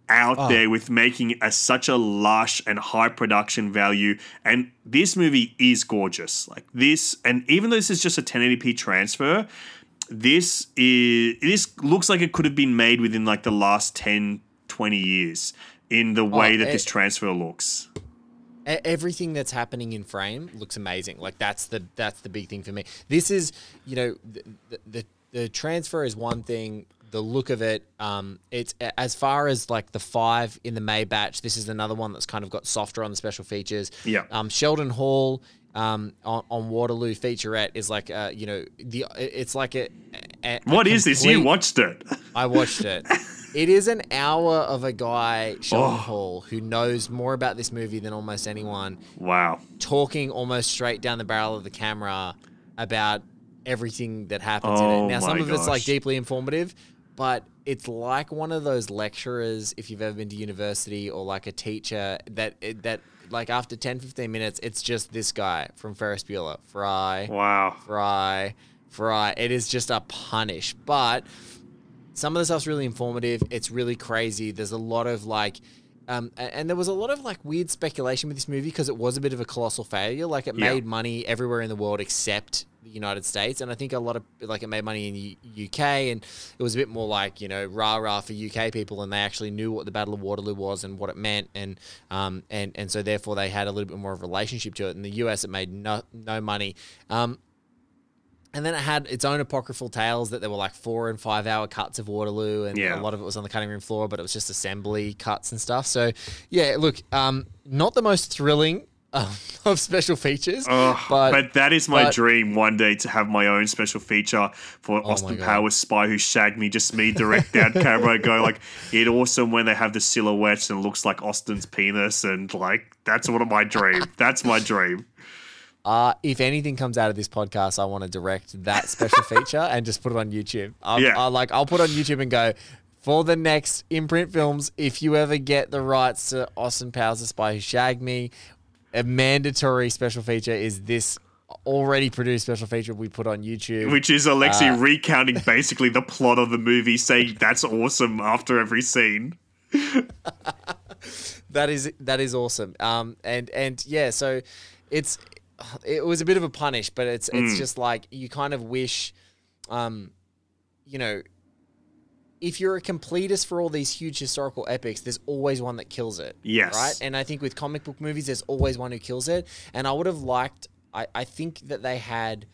[SPEAKER 3] out oh. there with making a such a lush and high production value? And this movie is gorgeous. Like this and even though this is just a 1080p transfer this is this looks like it could have been made within like the last 10 20 years in the oh, way that
[SPEAKER 2] it-
[SPEAKER 3] this transfer looks
[SPEAKER 2] everything that's happening in frame looks amazing. Like that's the that's the big thing for me. This is you know the the, the, transfer is one thing. The look of it, um, it's as far as like the five in the May batch. This is another one that's kind of got softer on the special features.
[SPEAKER 3] Yeah.
[SPEAKER 2] Um, Sheldon Hall um, on, on Waterloo featurette is like uh, you know the it's like a a- a
[SPEAKER 3] What is this? You watched it.
[SPEAKER 2] I watched it. It is an hour of a guy, Sean
[SPEAKER 3] Oh.
[SPEAKER 2] Hall, who knows more about this movie than almost anyone,
[SPEAKER 3] Wow.
[SPEAKER 2] talking almost straight down the barrel of the camera about everything that happens in
[SPEAKER 3] Oh
[SPEAKER 2] it. Now, some of it's like deeply informative, but it's like one of those lecturers, if you've ever been to university, or like a teacher that that like after 10, 15 minutes, it's just this guy from Ferris Bueller, Fry.
[SPEAKER 3] Wow.
[SPEAKER 2] Fry, Fry. It is just a punish. But some of the stuff's really informative. It's really crazy. There's a lot of like, um, and there was a lot of like weird speculation with this movie because it was a bit of a colossal failure. Like it
[SPEAKER 3] Yeah.
[SPEAKER 2] made money everywhere in the world except the United States, and I think a lot of like it made money in the UK, and it was a bit more like you know rah rah for UK people, and they actually knew what the Battle of Waterloo was and what it meant, and um and and so therefore they had a little bit more of a relationship to it. In the US, it made no no money. Um, and then it had its own apocryphal tales that there were like four and five hour cuts of Waterloo, and
[SPEAKER 3] Yeah.
[SPEAKER 2] a lot of it was on the cutting room floor, but it was just assembly cuts and stuff. So, yeah, look, um, not the most thrilling um, of special features,
[SPEAKER 3] Ugh,
[SPEAKER 2] but,
[SPEAKER 3] but, that is my
[SPEAKER 2] but-
[SPEAKER 3] dream one day to have my own special feature for
[SPEAKER 2] Oh
[SPEAKER 3] Austin. Powers Spy Who Shagged Me. Just me direct down camera and go like, it's awesome when they have the silhouettes and it looks like Austin's penis and like that's one of my dream. That's my dream.
[SPEAKER 2] Uh, if anything comes out of this podcast, I want to direct that special feature and just put it on YouTube. I'll,
[SPEAKER 3] Yeah.
[SPEAKER 2] I'll, like I'll put on YouTube and go for the next imprint films. If you ever get the rights to Austin Powers, the Spy Who Shagged Me, a mandatory special feature is this already produced special feature we put on YouTube.
[SPEAKER 3] Which is Alexi
[SPEAKER 2] Uh,
[SPEAKER 3] recounting basically the plot of the movie, saying that's awesome after every scene.
[SPEAKER 2] that is that is awesome. Um, and and yeah, so it's it was a bit of a punish, but it's
[SPEAKER 3] Mm.
[SPEAKER 2] it's just like you kind of wish, um, you know, if you're a completist for all these huge historical epics, there's always one that kills it.
[SPEAKER 3] Yes.
[SPEAKER 2] Right. And I think with comic book movies, there's always one who kills it. And I would have liked. I I think that they had.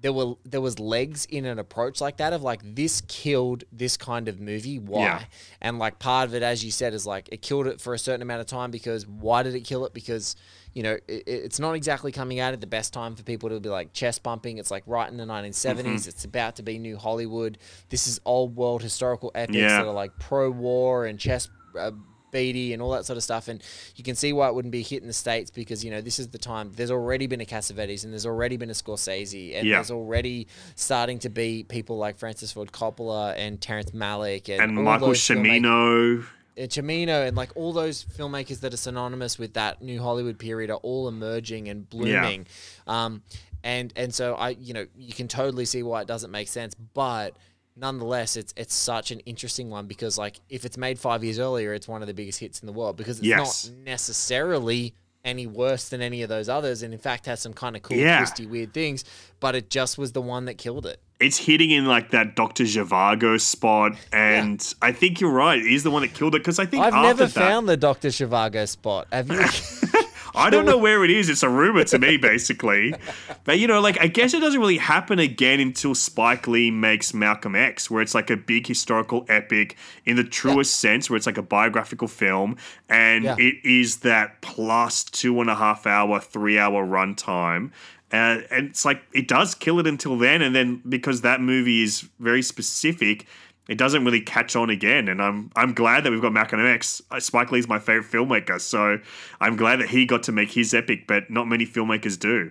[SPEAKER 2] There were there was legs in an approach like that of like this killed this kind of movie. Why?
[SPEAKER 3] Yeah.
[SPEAKER 2] And like part of it, as you said, is like it killed it for a certain amount of time because why did it kill it? Because you know it, it's not exactly coming out at the best time for people to be like chest bumping. It's like right in the 1970s.
[SPEAKER 3] Mm-hmm.
[SPEAKER 2] It's about to be new Hollywood. This is old world historical epics
[SPEAKER 3] Yeah.
[SPEAKER 2] that are like pro war and chest. Uh, beady and all that sort of stuff and you can see why it wouldn't be a hit in the states because you know this is the time there's already been a Cassavetes and there's already been a Scorsese and
[SPEAKER 3] Yeah.
[SPEAKER 2] there's already starting to be people like Francis Ford Coppola and Terrence Malick and,
[SPEAKER 3] And Michael Cimino.
[SPEAKER 2] Cimino and like all those filmmakers that are synonymous with that new Hollywood period are all emerging and blooming. Um, and and so I you know you can totally see why it doesn't make sense, but nonetheless it's it's such an interesting one because like if it's made five years earlier, it's one of the biggest hits in the world because it's
[SPEAKER 3] Yes.
[SPEAKER 2] not necessarily any worse than any of those others and in fact has some kind of cool
[SPEAKER 3] Yeah.
[SPEAKER 2] twisty weird things but it just was the one that killed it
[SPEAKER 3] It's hitting in like that Dr. Zhivago spot, and I think you're right. He's the one that killed it because I think
[SPEAKER 2] i've never
[SPEAKER 3] that,
[SPEAKER 2] found the dr Zhivago spot have you
[SPEAKER 3] I don't know where it is. It's a rumor to me, basically. But you know, like I guess it doesn't really happen again until Spike Lee makes Malcolm X, where it's like a big historical epic in the truest sense, where it's like a biographical film, and
[SPEAKER 2] Yeah.
[SPEAKER 3] it is that plus two and a half hour, three hour runtime. Uh, and it's like it does kill it until then, and then because that movie is very specific, it doesn't really catch on again. And I'm I'm glad that we've got Malcolm X. Uh, Spike Lee's my favorite filmmaker, so I'm glad that he got to make his epic, but not many filmmakers do.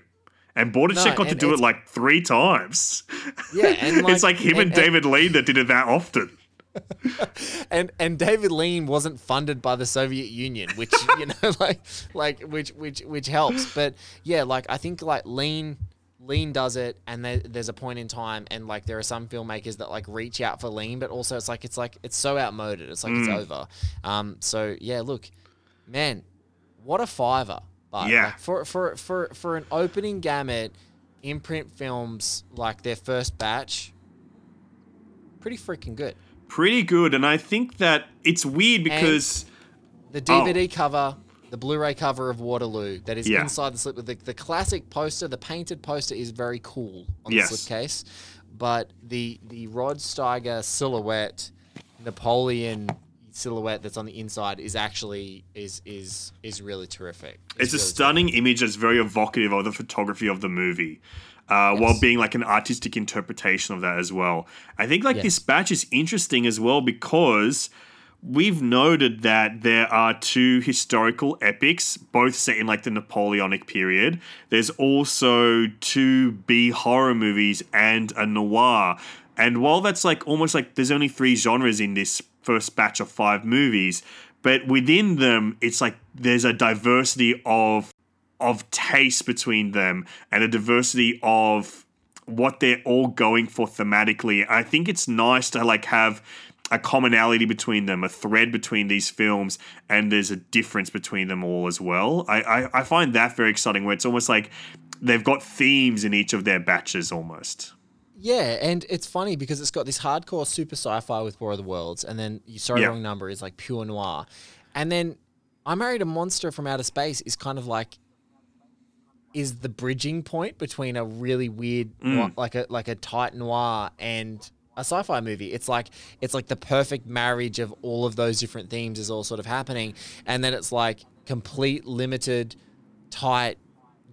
[SPEAKER 3] And Bondarchuk
[SPEAKER 2] No,
[SPEAKER 3] got to do it like three times.
[SPEAKER 2] Yeah, and
[SPEAKER 3] it's like him and,
[SPEAKER 2] and-
[SPEAKER 3] David Lean that did it that often.
[SPEAKER 2] And and David Lean wasn't funded by the Soviet Union, which you know, like like which which which helps. But yeah, like I think like Lean Lean does it, and there, there's a point in time, and like there are some filmmakers that like reach out for Lean, but also it's like it's like it's so outmoded. It's like it's over. Um. So yeah, look, man, what a fiver! But
[SPEAKER 3] Yeah.
[SPEAKER 2] like, for for for for an opening gamut, imprint films like their first batch, pretty freaking good.
[SPEAKER 3] Pretty good, and I think that it's weird because
[SPEAKER 2] the DVD oh. cover, the Blu-ray cover of Waterloo that is
[SPEAKER 3] Oh. Yeah.
[SPEAKER 2] inside the slip. The, the classic poster, the painted poster, is very cool on
[SPEAKER 3] Yes.
[SPEAKER 2] the slipcase, but the the Rod Steiger silhouette, Napoleon silhouette that's on the inside is actually is is is really terrific.
[SPEAKER 3] It's a
[SPEAKER 2] really
[SPEAKER 3] stunning image that's very evocative of the photography of the movie. Uh, while being like an artistic interpretation of that as well. I think like
[SPEAKER 2] Yes.
[SPEAKER 3] this batch is interesting as well because we've noted that there are two historical epics, both set in like the Napoleonic period. There's also two B horror movies and a noir. And while that's like almost like there's only three genres in this first batch of five movies, but within them, it's like there's a diversity of of taste between them and a diversity of what they're all going for thematically. I think it's nice to like have a commonality between them, a thread between these films, and there's a difference between them all as well. I, I, I find that very exciting where it's almost like they've got themes in each of their batches almost.
[SPEAKER 2] Yeah, and it's funny because it's got this hardcore super sci-fi with War of the Worlds, and then you sorry
[SPEAKER 3] Yeah.
[SPEAKER 2] wrong number is like pure noir, and then I Married a Monster from Outer Space is kind of like is the bridging point between a really weird mm. noir, like a like a tight noir and a sci-fi movie. It's like it's like the perfect marriage of all of those different themes is all sort of happening, and then it's like complete limited, tight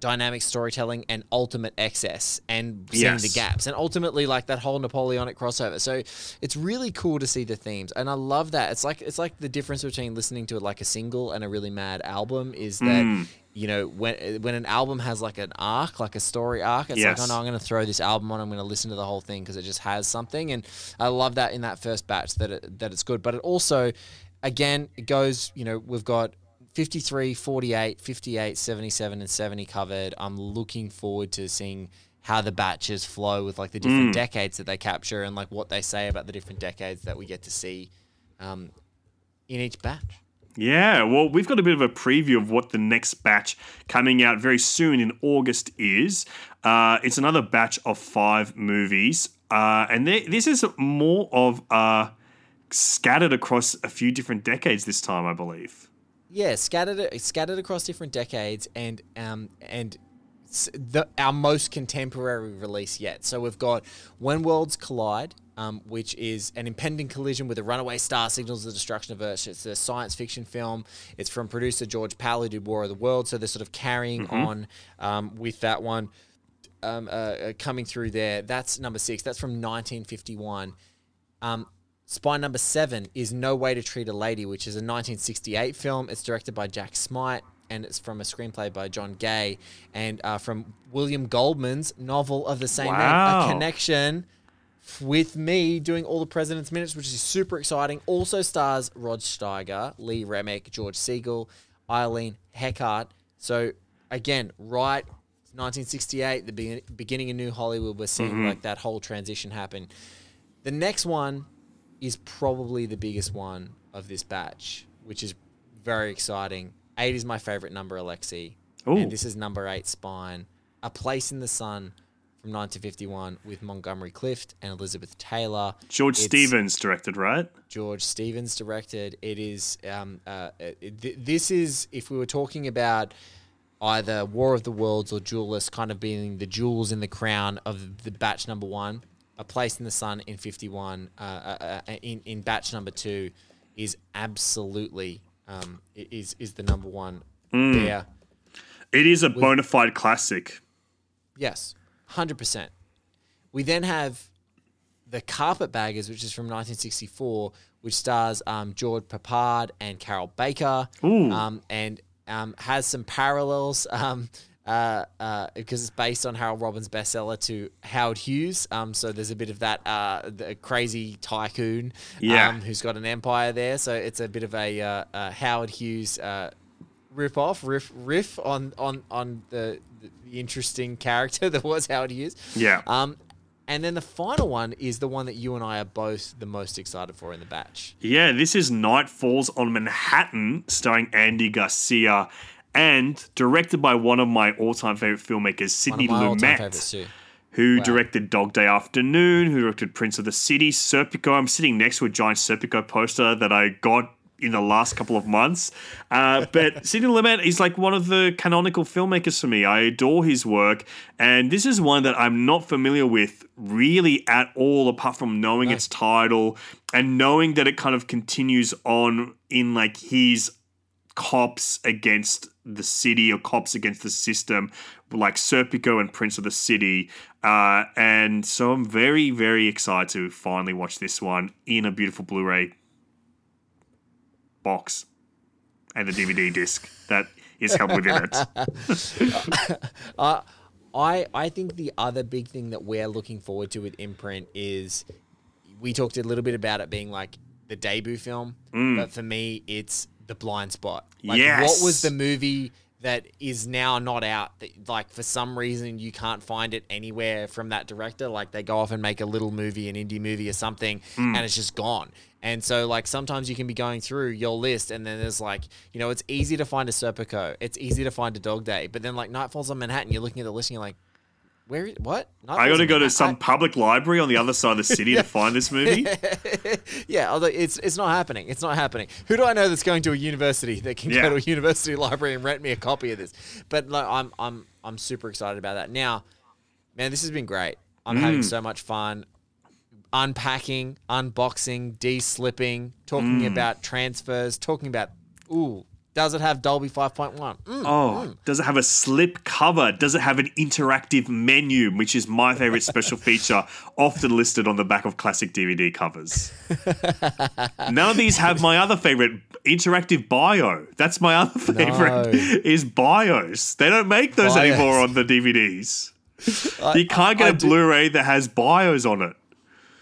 [SPEAKER 2] dynamic storytelling and ultimate excess and seeing the gaps and ultimately like that whole Napoleonic crossover. So it's really cool to see the themes and I love that. It's like it's like the difference between listening to it like a single and a really mad album is that mm. You know when when an album has like an arc, like a story arc, it's
[SPEAKER 3] Yes.
[SPEAKER 2] like oh no, I'm going to throw this album on. I'm going to listen to the whole thing because it just has something and I love that in that first batch that it, that it's good. But it also again it goes, you know, we've got 53, 48, 58, 77, and 70 covered. I'm looking forward to seeing how the batches flow with like the different decades that they capture and like what they say about the different decades that we get to see um, in each batch.
[SPEAKER 3] Yeah, well, we've got a bit of a preview of what the next batch coming out very soon in August is. Uh, it's another batch of five movies, uh, and this is more of uh, scattered across a few different decades this time, I believe.
[SPEAKER 2] Yeah, scattered scattered across different decades and um and the our most contemporary release yet. So we've got When Worlds Collide, um, which is an impending collision with a runaway star signals the destruction of Earth. It's a science fiction film. It's from producer George Pal, who did War of the Worlds. So they're sort of carrying on um, with that one um, uh, uh, coming through there. That's number six. That's from 1951. Um, Spy number seven is No Way to Treat a Lady, which is a 1968 film. It's directed by Jack Smight and it's from a screenplay by John Gay and uh, from William Goldman's novel of the same
[SPEAKER 3] Wow.
[SPEAKER 2] name, A Connection with me doing all the President's Minutes, which is super exciting. Also stars Rod Steiger, Lee Remick, George Segal, Eileen Heckart. So again, right, 1968, the be- beginning of New Hollywood, we're seeing like that whole transition happen. The next one is probably the biggest one of this batch, which is very exciting. Eight is my favorite number, Alexi.
[SPEAKER 3] Ooh.
[SPEAKER 2] And this is number eight, Spine. A Place in the Sun from 1951 with Montgomery Clift and Elizabeth Taylor.
[SPEAKER 3] George
[SPEAKER 2] It's
[SPEAKER 3] Stevens directed, right?
[SPEAKER 2] George Stevens directed. It is. Um, uh, it, th- this is if we were talking about either War of the Worlds or Duelist, kind of being the jewels in the crown of the batch number one. A Place in the Sun in fifty one. Uh, uh, uh, in in batch number two is absolutely um, is is the number one there.
[SPEAKER 3] It is a bona fide classic.
[SPEAKER 2] Yes, hundred percent. We then have the Carpetbaggers, which is from 1964, which stars um, George Peppard and Carroll Baker, um, and um, has some parallels um, uh, uh, because it's based on Harold Robbins' bestseller to Howard Hughes. Um, so there's a bit of that uh, the crazy tycoon
[SPEAKER 3] Yeah.
[SPEAKER 2] um, who's got an empire there. So it's a bit of a, uh, uh Howard Hughes. Uh, rip off riff riff on on on the, the interesting character that was Howard Hughes.
[SPEAKER 3] Yeah.
[SPEAKER 2] Um, and then the final one is the one that you and I are both the most excited for in the batch.
[SPEAKER 3] Yeah, this is Night Falls on Manhattan, starring Andy Garcia, and directed by one of my all-time favorite filmmakers, Sidney
[SPEAKER 2] of my all-time
[SPEAKER 3] Lumet, who
[SPEAKER 2] Wow.
[SPEAKER 3] directed Dog Day Afternoon, who directed Prince of the City, Serpico. I'm sitting next to a giant Serpico poster that I got in the last couple of months. Uh, but Sidney Lumet is like one of the canonical filmmakers for me. I adore his work, and this is one that I'm not familiar with really at all, apart from knowing its title and knowing that it kind of continues on in like his cops against the city or cops against the system, like Serpico and Prince of the City. Uh, and so I'm very, very excited to finally watch this one in a beautiful Blu ray box and the DVD disc that is held within it.
[SPEAKER 2] Uh, I I think the other big thing that we're looking forward to with Imprint is we talked a little bit about it being like the debut film, but for me it's the blind spot. Like what was the movie that is now not out that like for some reason you can't find it anywhere from that director? Like they go off and make a little movie an indie movie or something mm. and it's just gone. And so like sometimes you can be going through your list and then there's like you know it's easy to find a Serpico. It's easy to find a Dog Day. But then like Night Falls on Manhattan you're looking at the list and you're like where what
[SPEAKER 3] I got to go to some public library on the other side of the city to find this movie.
[SPEAKER 2] Yeah, although it's it's not happening. It's not happening. Who do I know that's going to a university that can
[SPEAKER 3] Yeah.
[SPEAKER 2] go to a university library and rent me a copy of this? But like, I'm I'm I'm super excited about that. Now, man, this has been great. I'm having
[SPEAKER 3] Mm.
[SPEAKER 2] so much fun unpacking, unboxing, de-slipping, talking
[SPEAKER 3] Mm.
[SPEAKER 2] about transfers, talking about ooh, does it have Dolby 5.1? Mm.
[SPEAKER 3] Oh, does it have a slip cover? Does it have an interactive menu, which is my favorite special feature, often listed on the back of classic DVD covers? None of these have my other favorite, interactive bio. That's my other favorite,
[SPEAKER 2] No.
[SPEAKER 3] is bios. They don't make those
[SPEAKER 2] Bios.
[SPEAKER 3] anymore on the DVDs. you can't get
[SPEAKER 2] I
[SPEAKER 3] a
[SPEAKER 2] do-
[SPEAKER 3] Blu-ray that has bios on it.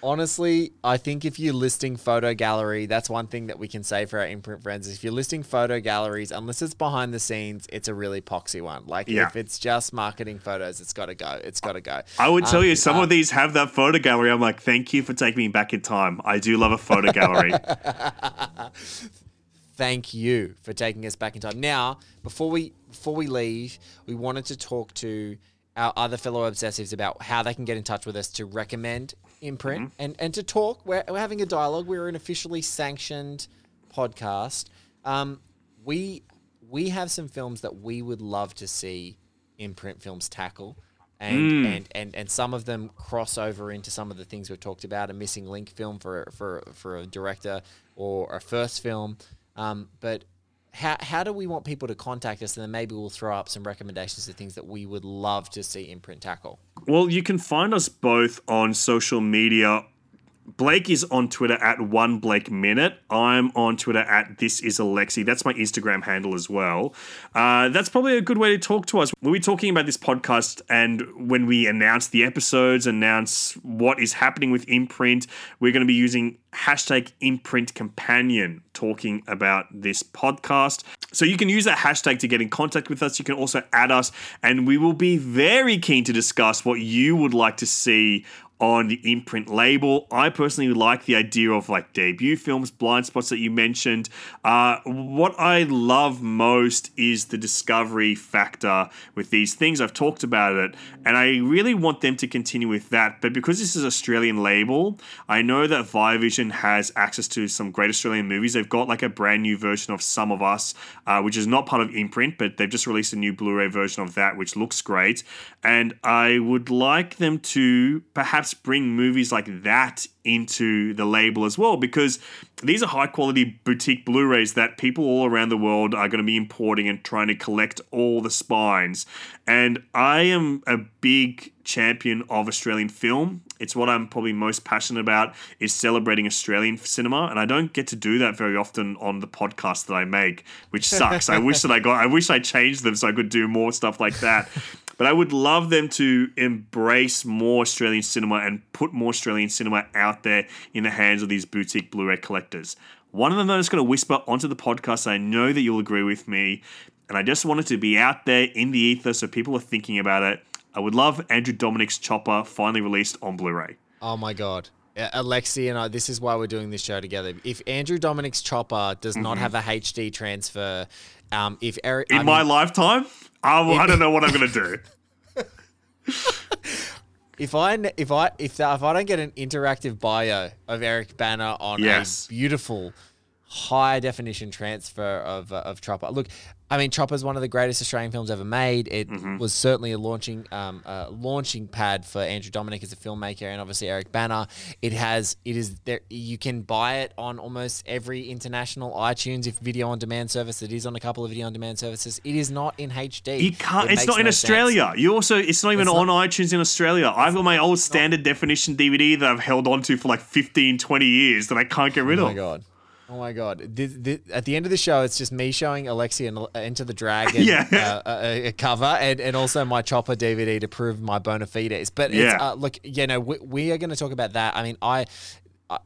[SPEAKER 2] Honestly, I think if you're listing photo gallery, that's one thing that we can say for our imprint friends. If you're listing photo galleries, unless it's behind the scenes, it's a really poxy one. Like
[SPEAKER 3] Yeah.
[SPEAKER 2] if it's just marketing photos, it's got to go. It's got to go.
[SPEAKER 3] I would tell
[SPEAKER 2] Um,
[SPEAKER 3] you, some
[SPEAKER 2] uh,
[SPEAKER 3] of these have that photo gallery. I'm like, thank you for taking me back in time. I do love a photo gallery.
[SPEAKER 2] thank you for taking us back in time. Now, before we before we leave, we wanted to talk to our other fellow obsessives about how they can get in touch with us to recommend imprint and and to talk. We're, we're having a dialogue. We're an officially sanctioned podcast. Um, we we have some films that we would love to see imprint films tackle. And, and, and, and some of them cross over into some of the things we've talked about a missing link film for, for, for a director or a first film um, but how, how do we want people to contact us? And then maybe we'll throw up some recommendations of things that we would love to see imprint tackle.
[SPEAKER 3] Well, you can find us both on social media. Blake is on Twitter at one Blake minute. I'm on Twitter at this is Alexi. That's my Instagram handle as well. Uh, that's probably a good way to talk to us. We'll be talking about this podcast, and when we announce the episodes, announce what is happening with Imprint, we're going to be using hashtag Imprint Companion talking about this podcast. So you can use that hashtag to get in contact with us. You can also add us, and we will be very keen to discuss what you would like to see on the imprint label. I personally like the idea of like debut films, blind spots that you mentioned. Uh, what I love most is the discovery factor with these things. I've talked about it, and I really want them to continue with that. But because this is Australian label, I know that Via Vision has access to some great Australian movies. They've got like a brand new version of Sum of Us, uh, which is not part of imprint, but they've just released a new Blu-ray version of that, which looks great. And I would like them to perhaps bring movies like that into the label as well because these are high quality boutique Blu-rays that people all around the world are going to be importing and trying to collect all the spines. And I am a big champion of Australian film. It's what I'm probably most passionate about is celebrating Australian cinema, and I don't get to do that very often on the podcast that I make, which sucks. I wish that I got. I wish I changed them so I could do more stuff like that. But I would love them to embrace more Australian cinema and put more Australian cinema out there in the hands of these boutique Blu-ray collectors. One of them i that is going to whisper onto the podcast. I know that you'll agree with me, and I just want it to be out there in the ether so people are thinking about it. I would love Andrew Dominik's Chopper finally released on Blu-ray.
[SPEAKER 2] Oh my God. Alexi and I, this is why we're doing this show together. If Andrew Dominik's chopper does not have a HD transfer, um, if Eric.
[SPEAKER 3] In
[SPEAKER 2] I
[SPEAKER 3] my lifetime, I, I don't know what I'm going to do.
[SPEAKER 2] if I if I if if I don't get an interactive bio of Eric Bana on
[SPEAKER 3] Yes.
[SPEAKER 2] a beautiful high definition transfer of uh, of Chopper. Look, I mean, Chopper's one of the greatest Australian films ever made. It
[SPEAKER 3] Mm-hmm.
[SPEAKER 2] was certainly a launching um, uh, launching pad for Andrew Dominik as a filmmaker, and obviously Eric Bana. It has it is there. You can buy it on almost every international iTunes if video on demand service. It is on a couple of video on demand services. It is not in HD.
[SPEAKER 3] You can't.
[SPEAKER 2] It
[SPEAKER 3] it's not in
[SPEAKER 2] no sense.
[SPEAKER 3] Australia. You also. It's not even
[SPEAKER 2] It's
[SPEAKER 3] on
[SPEAKER 2] not-
[SPEAKER 3] iTunes in Australia. I've got my old standard definition DVD that I've held on to for like 15, 20 years that I can't get rid
[SPEAKER 2] Oh
[SPEAKER 3] of.
[SPEAKER 2] my god. Oh my god! At the end of the show, it's just me showing Alexia and uh, Enter the Dragon
[SPEAKER 3] Yeah.
[SPEAKER 2] uh, a, a cover, and, and also my Chopper DVD to prove my bona fides. But
[SPEAKER 3] Yeah.
[SPEAKER 2] it's, uh, look, you know, we, we are going to talk about that. I mean, I.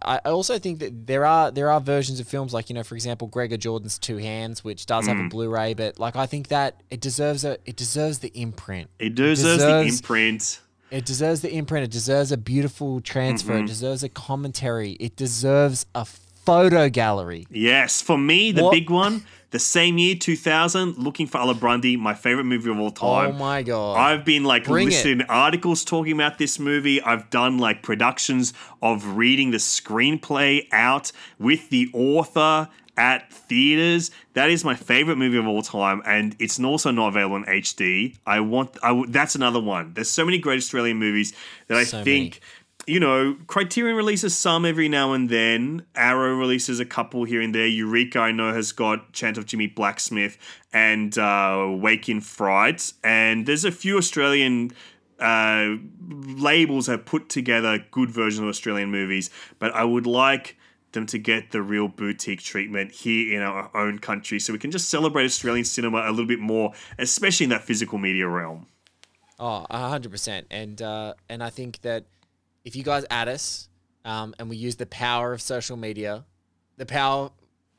[SPEAKER 2] I also think that there are there are versions of films like you know for example Gregor Jordan's Two Hands which does
[SPEAKER 3] Mm.
[SPEAKER 2] have a Blu-ray but like I think that it deserves a it deserves the imprint
[SPEAKER 3] It deserves, the
[SPEAKER 2] deserves-
[SPEAKER 3] imprint.
[SPEAKER 2] it deserves the imprint. It deserves a beautiful transfer.
[SPEAKER 3] Mm-hmm.
[SPEAKER 2] It deserves a commentary. It deserves a photo gallery.
[SPEAKER 3] Yes, for me, the
[SPEAKER 2] What-
[SPEAKER 3] big one, the same year, 2000, Looking for Alibrandi, my favorite movie of all oh time.
[SPEAKER 2] Oh my god!
[SPEAKER 3] I've been like
[SPEAKER 2] Bring
[SPEAKER 3] listening to articles talking about this movie. I've done like productions of reading the screenplay out with the author at theaters. That is my favorite movie of all time, and it's also not available in HD. I want. I w- that's another one. There's so many great Australian movies that I
[SPEAKER 2] So
[SPEAKER 3] think. You know, Criterion releases some every now and then. Arrow releases a couple here and there. Eureka, I know, has got Chant of Jimmie Blacksmith and uh, Wake in Fright. And there's a few Australian uh, labels have put together good versions of Australian movies, but I would like them to get the real boutique treatment here in our own country so we can just celebrate Australian cinema a little bit more, especially in that physical media realm.
[SPEAKER 2] Oh, a hundred percent. And uh, and I think that if you guys add us, um, and we use the power of social media, the power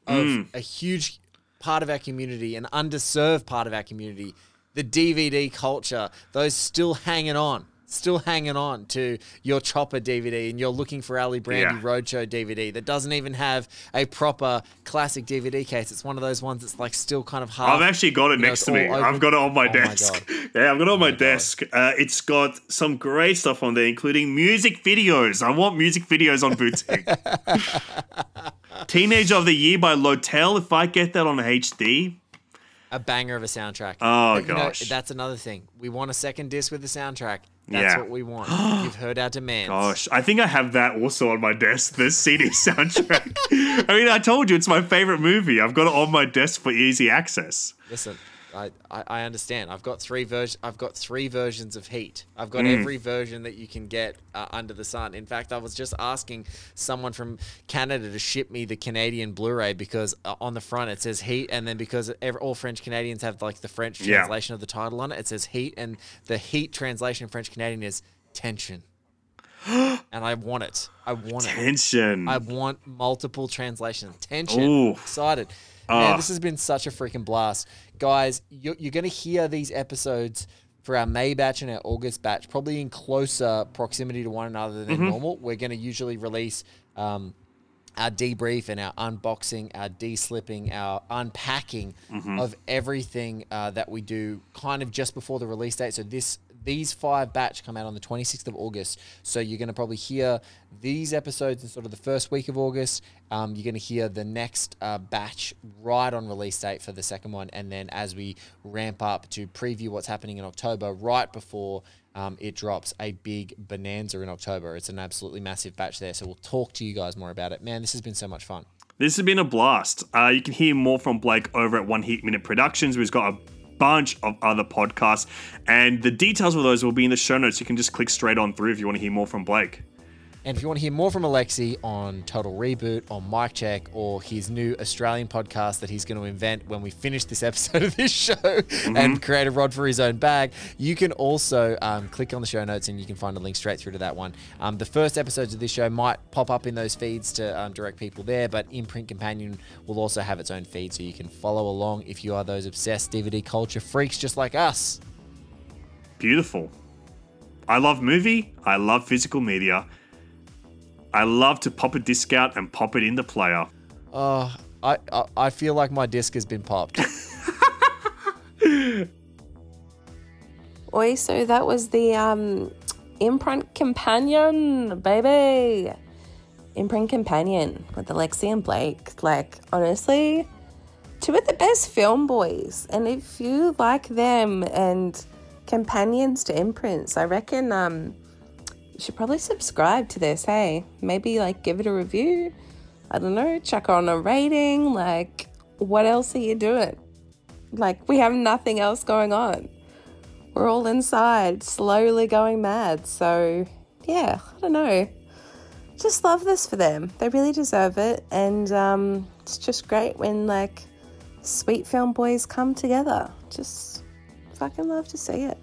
[SPEAKER 2] of
[SPEAKER 3] Mm.
[SPEAKER 2] a huge part of our community, an underserved part of our community, the DVD culture, those still hanging on. Still hanging on to your Chopper DVD, and you're looking for Alibrandi
[SPEAKER 3] Yeah.
[SPEAKER 2] Roadshow DVD that doesn't even have a proper classic DVD case. It's one of those ones that's like still kind of half.
[SPEAKER 3] I've actually got it
[SPEAKER 2] you know,
[SPEAKER 3] next to me.
[SPEAKER 2] all
[SPEAKER 3] I've got it on my
[SPEAKER 2] Oh
[SPEAKER 3] desk.
[SPEAKER 2] God.
[SPEAKER 3] yeah, I've got it on my,
[SPEAKER 2] God.
[SPEAKER 3] desk. Uh, it's got some great stuff on there, including music videos. I want music videos on boutique. Teenager of the Year by Lo-Tel. If I get that on HD,
[SPEAKER 2] a banger of a soundtrack.
[SPEAKER 3] Oh,
[SPEAKER 2] But, you know,
[SPEAKER 3] gosh.
[SPEAKER 2] that's another thing. We want a second disc with the soundtrack. That's
[SPEAKER 3] Yeah.
[SPEAKER 2] what we want. You've heard our demands.
[SPEAKER 3] gosh, I think I have that also on my desk. The CD soundtrack. I mean, I told you it's my favorite movie. I've got it on my desk for easy access.
[SPEAKER 2] Listen, I, I, I understand. I've got three versions. I've got three versions of Heat. I've got
[SPEAKER 3] Mm.
[SPEAKER 2] every version that you can get uh, under the sun. In fact, I was just asking someone from Canada to ship me the Canadian Blu-ray because uh, on the front it says Heat, and then because ev all French Canadians have like the French
[SPEAKER 3] Yeah.
[SPEAKER 2] translation of the title on it, it says Heat, and the Heat translation in French Canadian is tension. and I want it. I want it.
[SPEAKER 3] Tension.
[SPEAKER 2] I want multiple translations. Tension.
[SPEAKER 3] Ooh.
[SPEAKER 2] Excited.
[SPEAKER 3] Ah.
[SPEAKER 2] Man, this has been such a freaking blast. Guys, you're, you're going to hear these episodes for our May batch and our August batch, probably in closer proximity to one another than
[SPEAKER 3] Mm-hmm.
[SPEAKER 2] normal. We're going to usually release um, our debrief and our unboxing, our de-slipping, our unpacking
[SPEAKER 3] Mm-hmm.
[SPEAKER 2] of everything uh, that we do kind of just before the release date. So this these five batch come out on the 26th of August. So you're going to probably hear these episodes in sort of the first week of August. Um, you're going to hear the next uh, batch right on release date for the second one. And then as we ramp up to preview what's happening in October, right before um, it drops a big bonanza in October. It's an absolutely massive batch there. So we'll talk to you guys more about it. Man, this has been so much fun.
[SPEAKER 3] This has been a blast. Uh, you can hear more from Blake over at One Heat Minute Productions, who's got a bunch of other podcasts, and the details of those will be in the show notes. You can just click straight on through if you want to hear more from Blake.
[SPEAKER 2] And if you want to hear more from Alexi on Total Reboot, on Mic Check, or his new Australian podcast that he's going to invent when we finish this episode of this show and create a rod for his own bag, you can also um, click on the show notes and you can find a link straight through to that one. Um, the first episodes of this show might pop up in those feeds to um, direct people there, but Imprint Companion will also have its own feed so you can follow along if you are those obsessed DVD culture freaks just like us.
[SPEAKER 3] Beautiful. I love movie. I love physical media. I love to pop a disc out and pop it in the player.
[SPEAKER 2] Oh, I, I, I feel like my disc has been popped.
[SPEAKER 1] Oi, so that was the um, imprint companion, baby. Imprint Companion with Alexi and Blake. Like, honestly, two of the best film boys. And if you like them and companions to imprints, I reckon um, should probably subscribe to this. Hey, maybe like give it a review. I don't know, chuck on a rating. Like, what else are you doing? Like, we have nothing else going on. We're all inside, slowly going mad. So, yeah, I don't know. Just love this for them. They really deserve it. And um, it's just great when, like, sweet film boys come together. Just fucking love to see it.